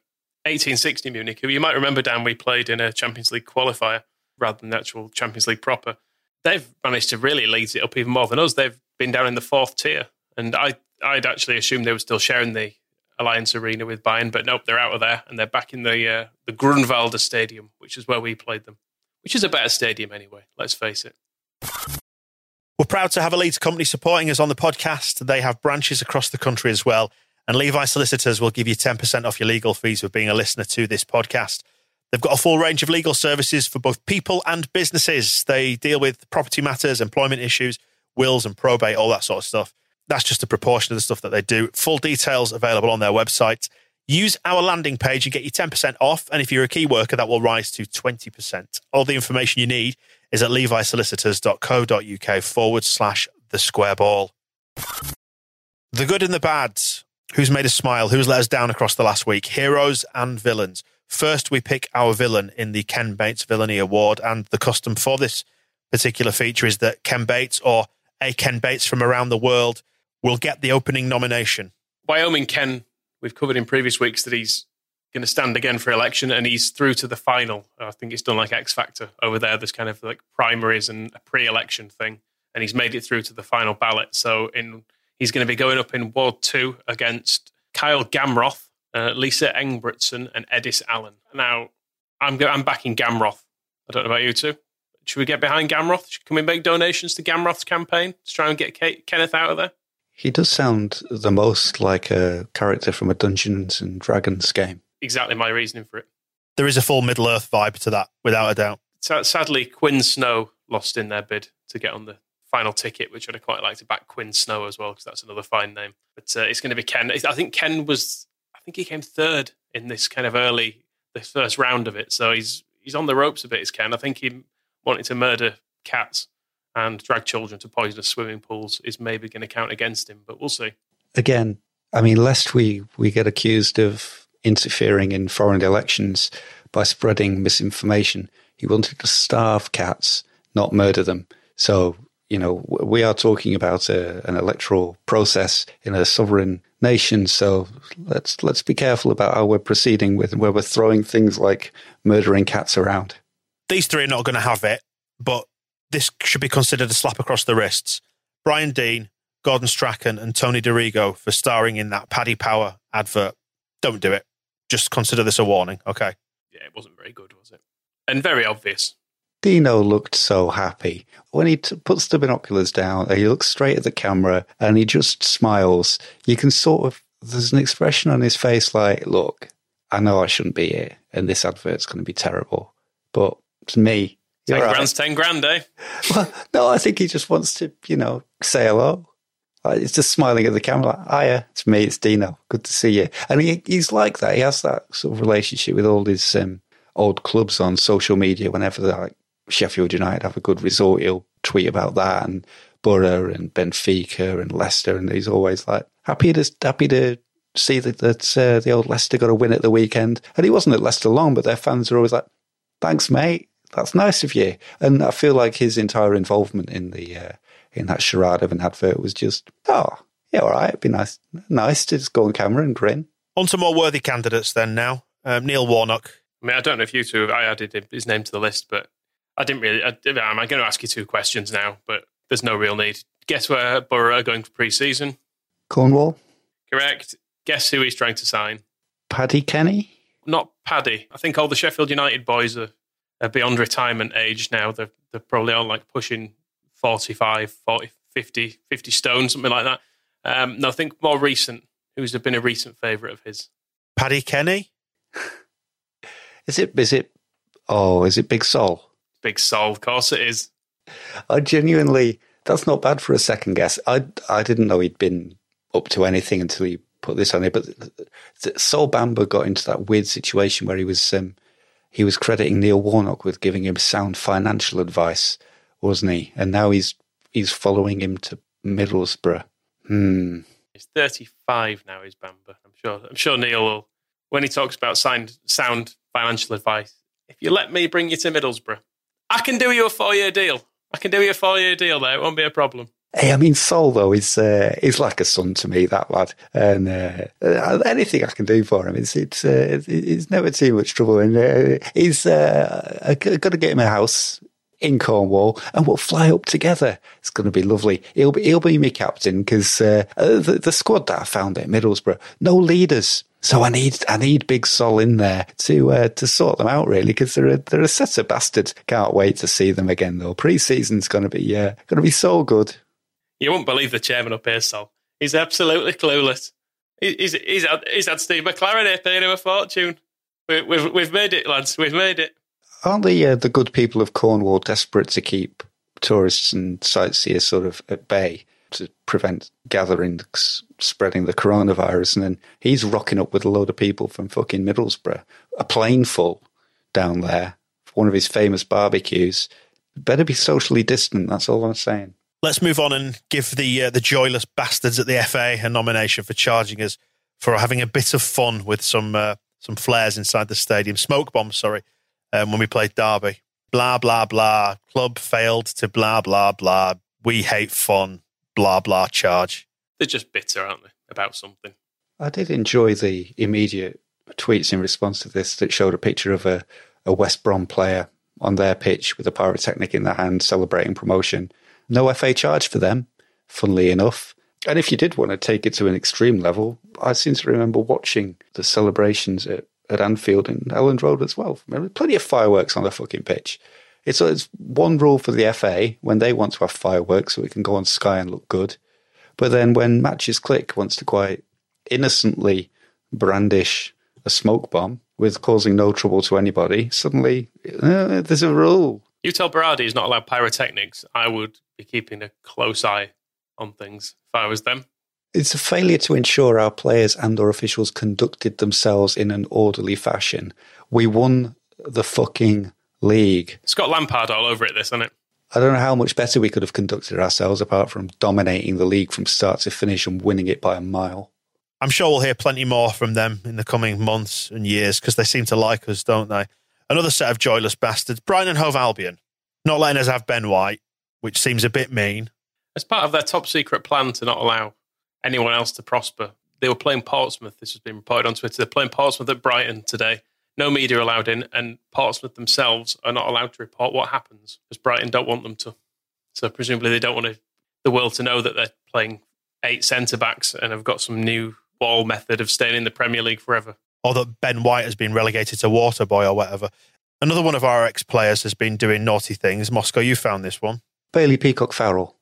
1860 Munich, who you might remember, Dan, we played in a Champions League qualifier rather than the actual Champions League proper. They've managed to really lead it up even more than us. They've been down in the fourth tier, and I I'd actually assumed they were still sharing the Allianz Arena with Bayern, but nope, they're out of there and they're back in the uh, the Grunwalder Stadium, which is where we played them, which is a better stadium anyway. Let's face it. We're proud to have a Leeds company supporting us on the podcast. They have branches across the country as well. And Levi Solicitors will give you 10% off your legal fees for being a listener to this podcast. They've got a full range of legal services for both people and businesses. They deal with property matters, employment issues, wills and probate, all that sort of stuff. That's just a proportion of the stuff that they do. Full details available on their website. Use our landing page and get you 10% off. And if you're a key worker, that will rise to 20%. All the information you need is at levisolicitors.co.uk forward slash the square ball. The good and the bad. Who's made us smile? Who's let us down across the last week? Heroes and villains. First, we pick our villain in the Ken Bates Villainy Award. And the custom for this particular feature is that Ken Bates or a Ken Bates from around the world will get the opening nomination. Wyoming Ken, we've covered in previous weeks that he's going to stand again for election and he's through to the final. I think it's done like X Factor over there. There's kind of like primaries and a pre election thing. And he's made it through to the final ballot. So in he's going to be going up in Ward 2 against Kyle Gamroth, uh, Lisa Engbretson, and Edis Allen. Now, I'm, go- I'm backing Gamroth. I don't know about you two. Should we get behind Gamroth? Can we make donations to Gamroth's campaign to try and get Kate, Kenneth out of there? He does sound the most like a character from a Dungeons and Dragons game. Exactly my reasoning for it. There is a full Middle Earth vibe to that, without a doubt. Sadly, Quinn Snow lost in their bid to get on the final ticket, which I'd quite like to back Quinn Snow as well, because that's another fine name. But uh, it's going to be Ken. I think Ken was, I think he came third in this kind of early, the first round of it. So he's he's on the ropes a bit, is Ken. I think he wanted to murder cats and drag children to poisonous swimming pools is maybe going to count against him, but we'll see. Again, I mean, lest we, we get accused of interfering in foreign elections by spreading misinformation, he wanted to starve cats, not murder them. So, you know, we are talking about a, an electoral process in a sovereign nation. So let's let's be careful about how we're proceeding with where we're throwing things like murdering cats around. These three are not going to have it, but this should be considered a slap across the wrists. Brian Deane, Gordon Strachan, and Tony Dorigo for starring in that Paddy Power advert. Don't do it. Just consider this a warning, okay? Yeah, it wasn't very good, was it? And very obvious. Dino looked so happy. When he t- puts the binoculars down, he looks straight at the camera and he just smiles. You can sort of, there's an expression on his face like, look, I know I shouldn't be here and this advert's going to be terrible, but it's me. Ten You're grand's ten grand, eh? Well, no, I think he just wants to, you know, say hello. Like, He's just smiling at the camera, like, hiya, it's me, it's Dino. Good to see you. And he, he's like that. He has that sort of relationship with all his um, old clubs on social media. Whenever they're like Sheffield United have a good result, he'll tweet about that. And Boro and Benfica and Leicester. And he's always like, happy to, happy to see that, that uh, the old Leicester got a win at the weekend. And he wasn't at Leicester long, but their fans are always like, thanks, mate. That's nice of you. And I feel like his entire involvement in the uh, in that charade of an advert was just, oh, yeah, all right, it'd be nice, nice to just go on camera and grin. On to more worthy candidates then now. Um, Neil Warnock. I mean, I don't know if you two, I added his name to the list, but I didn't really. I, I'm going to ask you two questions now, but there's no real need. Guess where Boro are going for pre season? Cornwall, Correct. Guess who he's trying to sign? Paddy Kenny. Not Paddy. I think all the Sheffield United boys are, are beyond retirement age now. They're, they're probably all like pushing 45, 40, 50, 50 stone, something like that. Um, no, I think more recent. Who's been a recent favourite of his? Paddy Kenny. Is it? Is it? Oh, is it Big Sol? Big Sol, of course it is. I genuinely, that's not bad for a second guess. I I didn't know he'd been up to anything until he put this on there. But Sol Bamba got into that weird situation where he was um, he was crediting Neil Warnock with giving him sound financial advice, wasn't he? And now he's he's following him to Middlesbrough. Hmm. He's 35 now. Is Bamba? I'm sure. I'm sure Neil will when he talks about signed, sound financial advice. If you let me bring you to Middlesbrough, I can do you a four year deal. I can do you a four year deal there. It won't be a problem. Hey, I mean, Sol though is uh, is like a son to me. That lad, and uh, anything I can do for him, it's it's uh, it's never too much trouble. And uh, he's uh, got to get him a house in Cornwall, and we'll fly up together. It's going to be lovely. He'll be he'll be my captain because uh, the, the squad that I found at Middlesbrough, no leaders. So I need I need Big Sol in there to uh, to sort them out really because they're a, they're a set of bastards. Can't wait to see them again though. Pre-season's going to be uh, going to be so good. You won't believe the chairman up here, Sol. He's absolutely clueless. He's he's had, he's had Steve McClaren here paying him a fortune. We, we've we've made it, lads. We've made it. Aren't the uh, the good people of Cornwall desperate to keep tourists and sightseers sort of at bay? to prevent gatherings spreading the coronavirus. And then he's rocking up with a load of people from fucking Middlesbrough, a plane full down there for one of his famous barbecues. Better be socially distant. That's all I'm saying. Let's move on and give the uh, the joyless bastards at the FA a nomination for charging us for having a bit of fun with some uh, some flares inside the stadium, smoke bombs. Sorry, um, when we played Derby. Blah blah blah. Club failed to blah blah blah. We hate fun blah blah charge. They're just bitter, aren't they, about something? I did enjoy the immediate tweets in response to this that showed a picture of a, a West Brom player on their pitch with a pyrotechnic in their hand celebrating promotion. No FA charge for them, funnily enough. And if you did want to take it to an extreme level, I seem to remember watching the celebrations at, at Anfield and Elland Road as well. Plenty of fireworks on the fucking pitch. It's, it's one rule for the FA when they want to have fireworks so it can go on Sky and look good. But then when Mateusz Klich wants to quite innocently brandish a smoke bomb with causing no trouble to anybody, suddenly uh, there's a rule. You tell Berardi he's not allowed pyrotechnics. I would be keeping a close eye on things if I was them. It's a failure to ensure our players and or officials conducted themselves in an orderly fashion. We won the fucking league. It's got Lampard all over it, this, isn't it? I don't know how much better we could have conducted ourselves apart from dominating the league from start to finish and winning it by a mile. I'm sure we'll hear plenty more from them in the coming months and years because they seem to like us, don't they? Another set of joyless bastards. Brighton and Hove Albion. Not letting us have Ben White, which seems a bit mean. As part of their top secret plan to not allow anyone else to prosper, they were playing Portsmouth. This has been reported on Twitter. They're playing Portsmouth at Brighton today no media allowed in, and Portsmouth themselves are not allowed to report what happens because Brighton don't want them to. So presumably they don't want the world to know that they're playing eight centre backs and have got some new ball method of staying in the Premier League forever. Or that Ben White has been relegated to Waterboy or whatever. Another one of our ex players has been doing naughty things. Moscow, you found this one. Bailey Peacock Farrell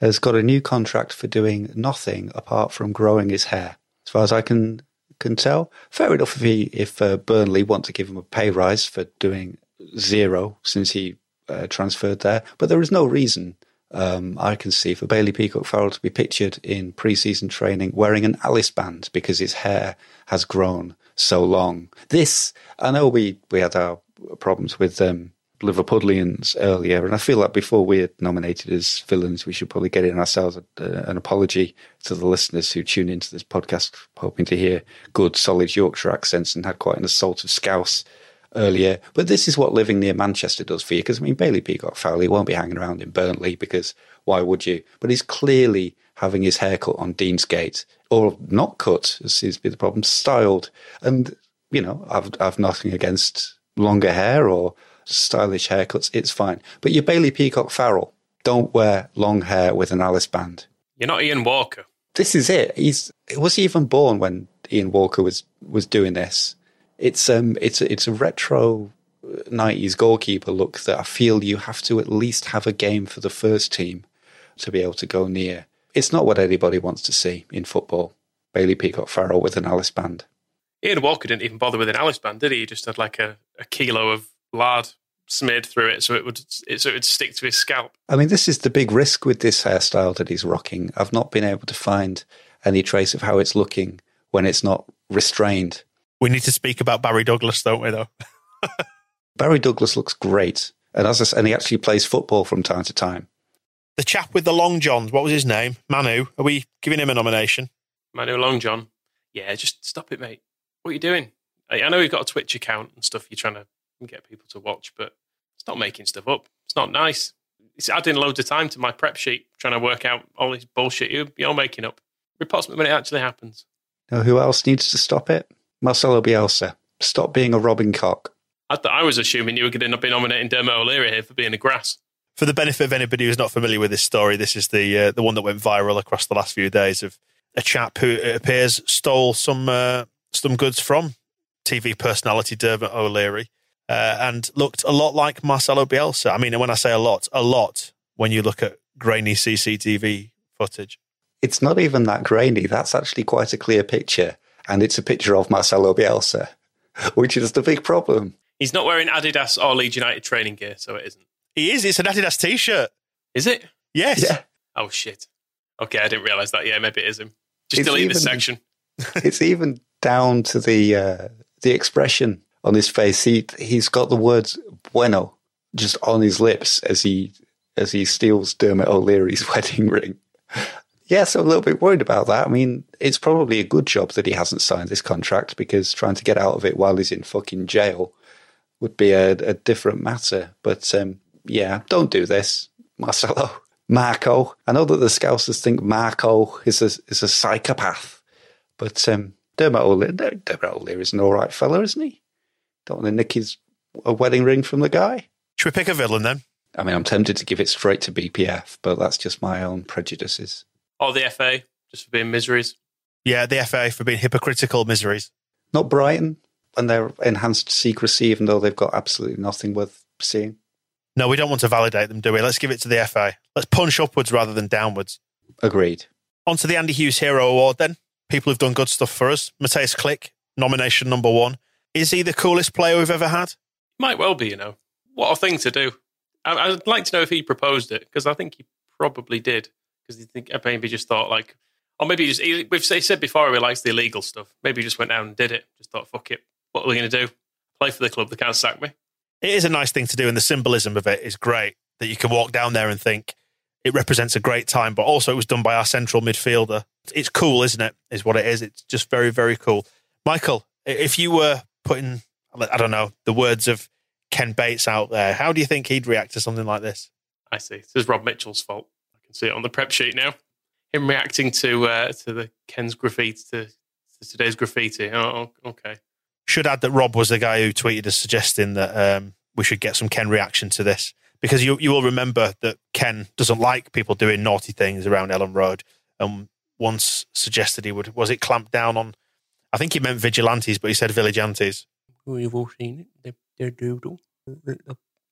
has got a new contract for doing nothing apart from growing his hair. As far as I can can tell. Fair enough if he, if uh, Burnley want to give him a pay rise for doing zero since he uh, transferred there, but there is no reason um, I can see for Bailey Peacock Farrell to be pictured in pre-season training wearing an Alice band because his hair has grown so long. This I know we we had our problems with um, Liverpudlians earlier, and I feel like before we're nominated as villains, we should probably get in ourselves a, an apology to the listeners who tune into this podcast, hoping to hear good, solid Yorkshire accents and had quite an assault of Scouse earlier. But this is what living near Manchester does for you, because I mean, Bailey Peacock Farrell won't be hanging around in Burnley because why would you? But he's clearly having his haircut on Deansgate, or not cut, as seems to be the problem, styled. And you know, I've I've nothing against longer hair or stylish haircuts, it's fine. But you're Bailey Peacock Farrell. Don't wear long hair with an Alice band. You're not Ian Walker. This is it. He's was he even born when Ian Walker was was doing this? It's um it's it's a retro 90s goalkeeper look that I feel you have to at least have a game for the first team to be able to go near. It's not what anybody wants to see in football. Bailey Peacock Farrell with an Alice band. Ian Walker didn't even bother with an Alice band, did he? He just had like a, a kilo of lard smeared through it so it would it, so it would stick to his scalp. I mean, this is the big risk with this hairstyle that he's rocking. I've not been able to find any trace of how it's looking when it's not restrained. We need to speak about Barry Douglas, don't we? Though Barry Douglas looks great, and as I, s- and he actually plays football from time to time. the chap with the long johns, what was his name? Manu. Are we giving him a nomination? Manu Long John. Yeah, just stop it, mate. What are you doing? I, I know you've got a Twitch account and stuff. You're trying to get people to watch, but it's not making stuff up. It's not nice. It's adding loads of time to my prep sheet, trying to work out all this bullshit you, you're making up. Reports me when it actually happens. Now, who else needs to stop it? Marcelo Bielsa. Stop being a Robin Koch. I, th- I was assuming you were going to be nominating Dermot O'Leary here for being a grass. For the benefit of anybody who's not familiar with this story, this is the uh, the one that went viral across the last few days of a chap who it appears stole some uh, some goods from TV personality Dermot O'Leary uh, and looked a lot like Marcelo Bielsa. I mean, when I say a lot, a lot when you look at grainy CCTV footage. It's not even that grainy. That's actually quite a clear picture, and it's a picture of Marcelo Bielsa, which is the big problem. He's not wearing Adidas or Leeds United training gear, so it isn't. He is. It's an Adidas T-shirt. Is it? Yes. Yeah. Oh shit. Okay, I didn't realise that. Yeah, maybe it is him. Just It's delete this even- section. it's even down to the uh, the expression on his face. He he's got the words "bueno" just on his lips as he as he steals Dermot O'Leary's wedding ring. Yes, I'm a little bit worried about that. I mean, it's probably a good job that he hasn't signed this contract because trying to get out of it while he's in fucking jail would be a, a different matter. But um, yeah, don't do this, Marcelo. Marco. I know that the Scousers think Marco is a, is a psychopath, but um, Dermot O'Leary, Dermot O'Leary's an all right fella, isn't he? Don't want to nick his a wedding ring from the guy. Should we pick a villain then? I mean, I'm tempted to give it straight to BPF, but that's just my own prejudices. Or the FA, just for being miseries. Yeah, the FA for being hypocritical miseries. Not Brighton and their enhanced secrecy, even though they've got absolutely nothing worth seeing. No, we don't want to validate them, do we? Let's give it to the FA. Let's punch upwards rather than downwards. Agreed. On to the Andy Hughes Hero Award then. People who've done good stuff for us. Mateusz Klich, nomination number one. Is he the coolest player we've ever had? Might well be, you know. What a thing to do. I, I'd like to know if he proposed it, because I think he probably did. Because he think maybe just thought like, or maybe he just he, we've say, said before he likes the illegal stuff. Maybe he just went down and did it. Just thought, fuck it. What are we going to do? Play for the club? They can't sack me. It is a nice thing to do, and the symbolism of it is great. That you can walk down there and think it represents a great time, but also it was done by our central midfielder. It's cool, isn't it? Is what it is. It's just very, very cool. Michael, if you were putting, I don't know, the words of Ken Bates out there, how do you think he'd react to something like this? I see. This is Rob Mitchell's fault. I can see it on the prep sheet now. Him reacting to uh, to the Ken's graffiti to, to today's graffiti. Oh, okay. Should add that Rob was the guy who tweeted us suggesting that um, we should get some Ken reaction to this because you you will remember that Ken doesn't like people doing naughty things around Elland Road, and once suggested he would was it clamp down on. I think he meant vigilantes, but he said vigilantes. We've all seen it. The, the doodle that,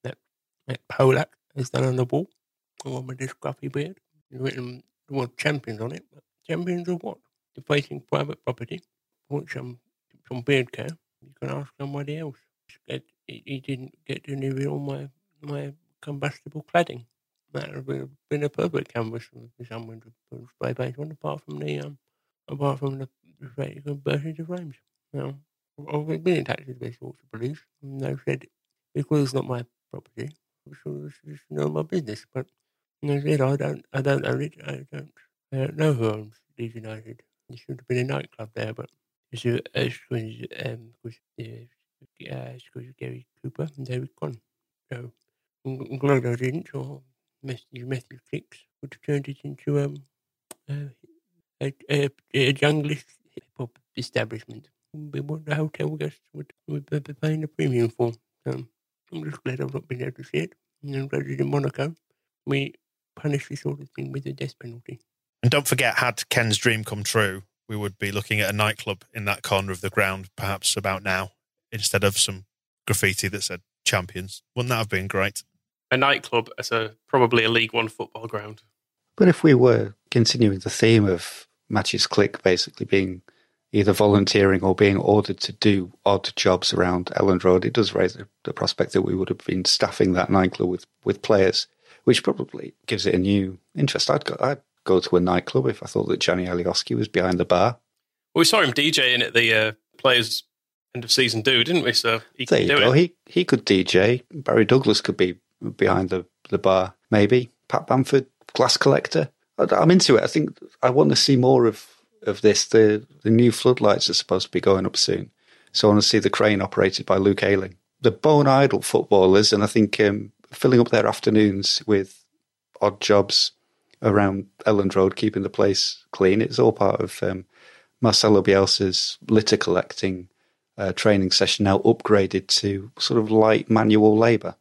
that, that Polak has done on the wall. The one with the scruffy beard. He's written the word champions on it. But champions of what? Defacing private property. Want some, some beard care. You can ask somebody else. He, didn't get to reveal my, my combustible cladding. That would have been, been a perfect canvas for someone to put a spray paint on, apart from the um, apart from the the conversion of frames. Now, I've been in touch with sorts of police, and they've said because it's not my property, it's, it's not my business. But they said I don't, I don't own it. I don't, I don't know who owns Leeds United. There should have been a nightclub there, but it's a, because um, because uh, uh, it's because Gary Cooper and David Conn. So I'm glad I didn't, or message message clicks would have turned it into um uh, a, a, a junglist hip hop establishment. Be what the hotel guests would, would be paying the premium for. So um, I'm just glad I've not been able to see it. And I'm glad that in Monaco we punish this sort of thing with a death penalty. And don't forget, had Ken's dream come true, we would be looking at a nightclub in that corner of the ground, perhaps about now, instead of some graffiti that said champions. Wouldn't that have been great? A nightclub as a probably a League One football ground. But if we were continuing the theme of Mateusz Klich basically being either volunteering or being ordered to do odd jobs around Elland Road, it does raise the, the prospect that we would have been staffing that nightclub with, with players, which probably gives it a new interest. I'd go, I'd go to a nightclub if I thought that Gjanni Alioski was behind the bar. Well, we saw him DJing at the uh, players' end of season do, didn't we? So he there could you do go. it. He he could DJ. Barry Douglas could be behind the, the bar, maybe. Pat Bamford, glass collector. I'm into it. I think I want to see more of, of this. The the new floodlights are supposed to be going up soon, so I want to see the crane operated by Luke Ayling. The bone idle footballers, and I think um, filling up their afternoons with odd jobs around Elland Road, keeping the place clean. It's all part of um, Marcelo Bielsa's litter collecting uh, training session, now upgraded to sort of light manual labour.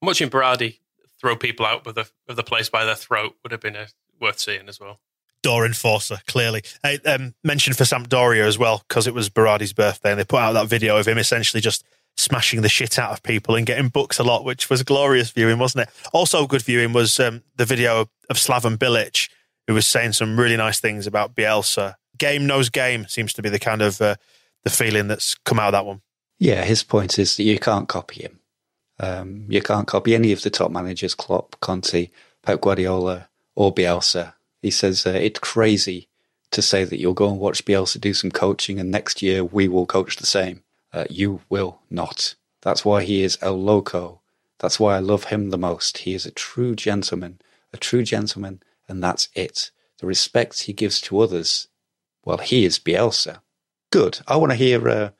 Watching Berardi throw people out with the of the place by their throat would have been a, worth seeing as well. door enforcer, clearly. I um, mentioned for Sampdoria as well, because it was Berardi's birthday, and they put out that video of him essentially just smashing the shit out of people and getting booked a lot, which was glorious viewing, wasn't it? Also, good viewing was um, the video of Slaven Bilic, who was saying some really nice things about Bielsa. Game knows game seems to be the kind of uh, the feeling that's come out of that one. Yeah, his point is that you can't copy him. Um, you can't copy any of the top managers, Klopp, Conte, Pep Guardiola, or Bielsa. He says uh, it's crazy to say that you'll go and watch Bielsa do some coaching and next year we will coach the same. Uh, you will not. That's why he is El Loco. That's why I love him the most. He is a true gentleman, a true gentleman, and that's it. The respect he gives to others, well, he is Bielsa. Good. I want to hear. Uh,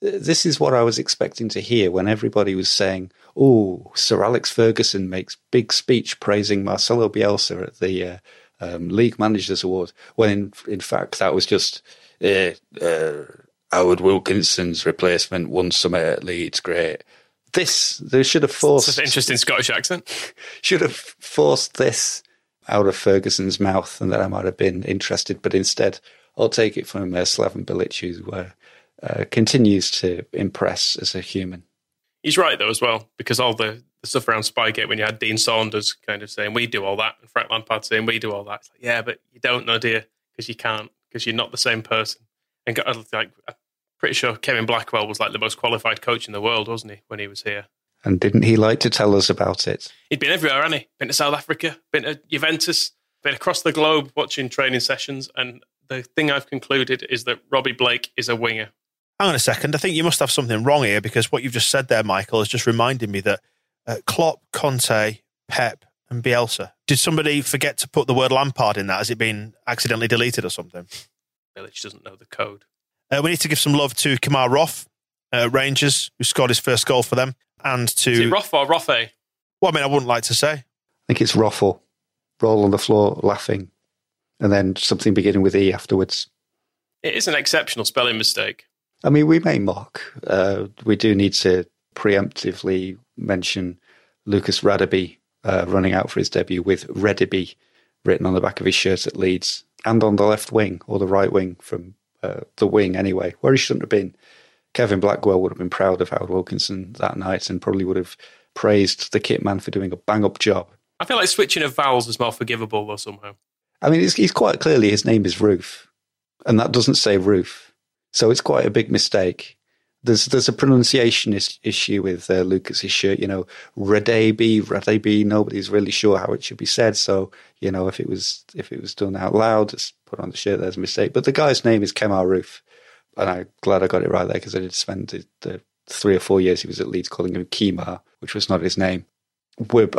this is what I was expecting to hear when everybody was saying, "Oh, Sir Alex Ferguson makes big speech praising Marcelo Bielsa at the uh, um, League Managers Award." When in, in fact that was just uh, uh, Howard Wilkinson's replacement won summit at Leeds. Great. This they should have forced. It's an interesting Scottish accent. should have forced this out of Ferguson's mouth, and then I might have been interested. But instead, I'll take it from uh, Slaven Bilic, who uh, continues to impress as a human. He's right though as well because all the, the stuff around Spygate when you had Dean Saunders kind of saying we do all that and Frank Lampard saying we do all that. It's like, yeah, but you don't know, dear, because you can't because you're not the same person. And got, like, I'm pretty sure Kevin Blackwell was like the most qualified coach in the world, wasn't he, when he was here? And didn't he like to tell us about it? He'd been everywhere, hadn't he? Been to South Africa, been to Juventus, been across the globe watching training sessions. And the thing I've concluded is that Robbie Blake is a winger. Hang on a second. I think you must have something wrong here because what you've just said there, Michael, has just reminded me that uh, Klopp, Conte, Pep, and Bielsa. Did somebody forget to put the word Lampard in that? Has it been accidentally deleted or something? Village doesn't know the code. Uh, we need to give some love to Kamar Roofe, uh, Rangers, who scored his first goal for them, and to. Is it Roth or Rothe? Well, I mean, I wouldn't like to say. I think it's Roffle. Roll on the floor laughing, and then something beginning with E afterwards. It is an exceptional spelling mistake. I mean, we may mock. Uh, we do need to preemptively mention Lucas Radebe uh, running out for his debut with Rediby written on the back of his shirt at Leeds and on the left wing or the right wing from uh, the wing anyway, where he shouldn't have been. Kevin Blackwell would have been proud of Howard Wilkinson that night and probably would have praised the kit man for doing a bang up job. I feel like switching of vowels is more forgivable though somehow. I mean, he's quite clearly his name is Roof, and that doesn't say Roof, so it's quite a big mistake. There's there's a pronunciation is, issue with uh, Lucas's shirt. You know, Radaby, Radaby. Nobody's really sure how it should be said. So you know, if it was if it was done out loud, just put on the shirt. There's a mistake. But the guy's name is Kemar Roofe, and I'm glad I got it right there because I did spend the, the three or four years he was at Leeds calling him Kemar, which was not his name.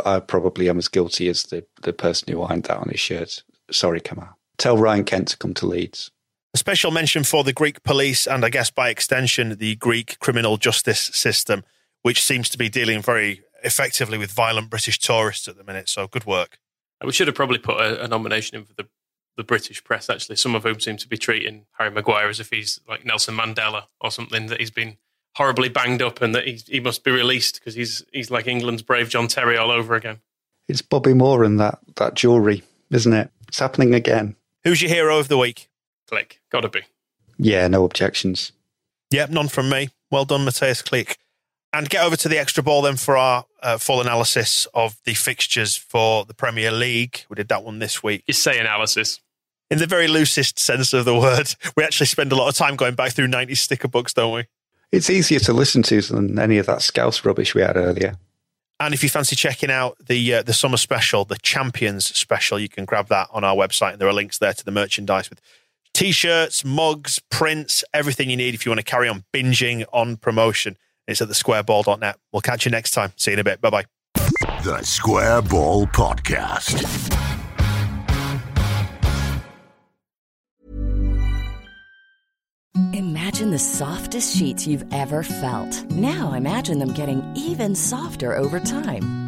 I probably am as guilty as the, the person who ironed that on his shirt. Sorry, Kemar. Tell Ryan Kent to come to Leeds. A special mention for the Greek police and I guess by extension the Greek criminal justice system, which seems to be dealing very effectively with violent British tourists at the minute. So good work. We should have probably put a, a nomination in for the, the British press, actually, some of whom seem to be treating Harry Maguire as if he's like Nelson Mandela or something, that he's been horribly banged up and that he's, he must be released because he's, he's like England's brave John Terry all over again. It's Bobby Moore and that, that jewellery, isn't it? It's happening again. Who's your hero of the week? Klich. Gotta be. Yeah, no objections. Yep, none from me. Well done, Mateusz Klich. And get over to the extra ball then for our uh, full analysis of the fixtures for the Premier League. We did that one this week. You say analysis. in the very loosest sense of the word. We actually spend a lot of time going back through 90s sticker books, don't we? It's easier to listen to than any of that Scouse rubbish we had earlier. And if you fancy checking out the uh, the summer special, the Champions special, you can grab that on our website. And there are links there to the merchandise with t-shirts, mugs, prints, everything you need if you want to carry on binging on promotion. It's at thesquareball.net. We'll catch you next time. See you in a bit. Bye bye. The Square Ball Podcast. Imagine the softest sheets you've ever felt. Now imagine them getting even softer over time.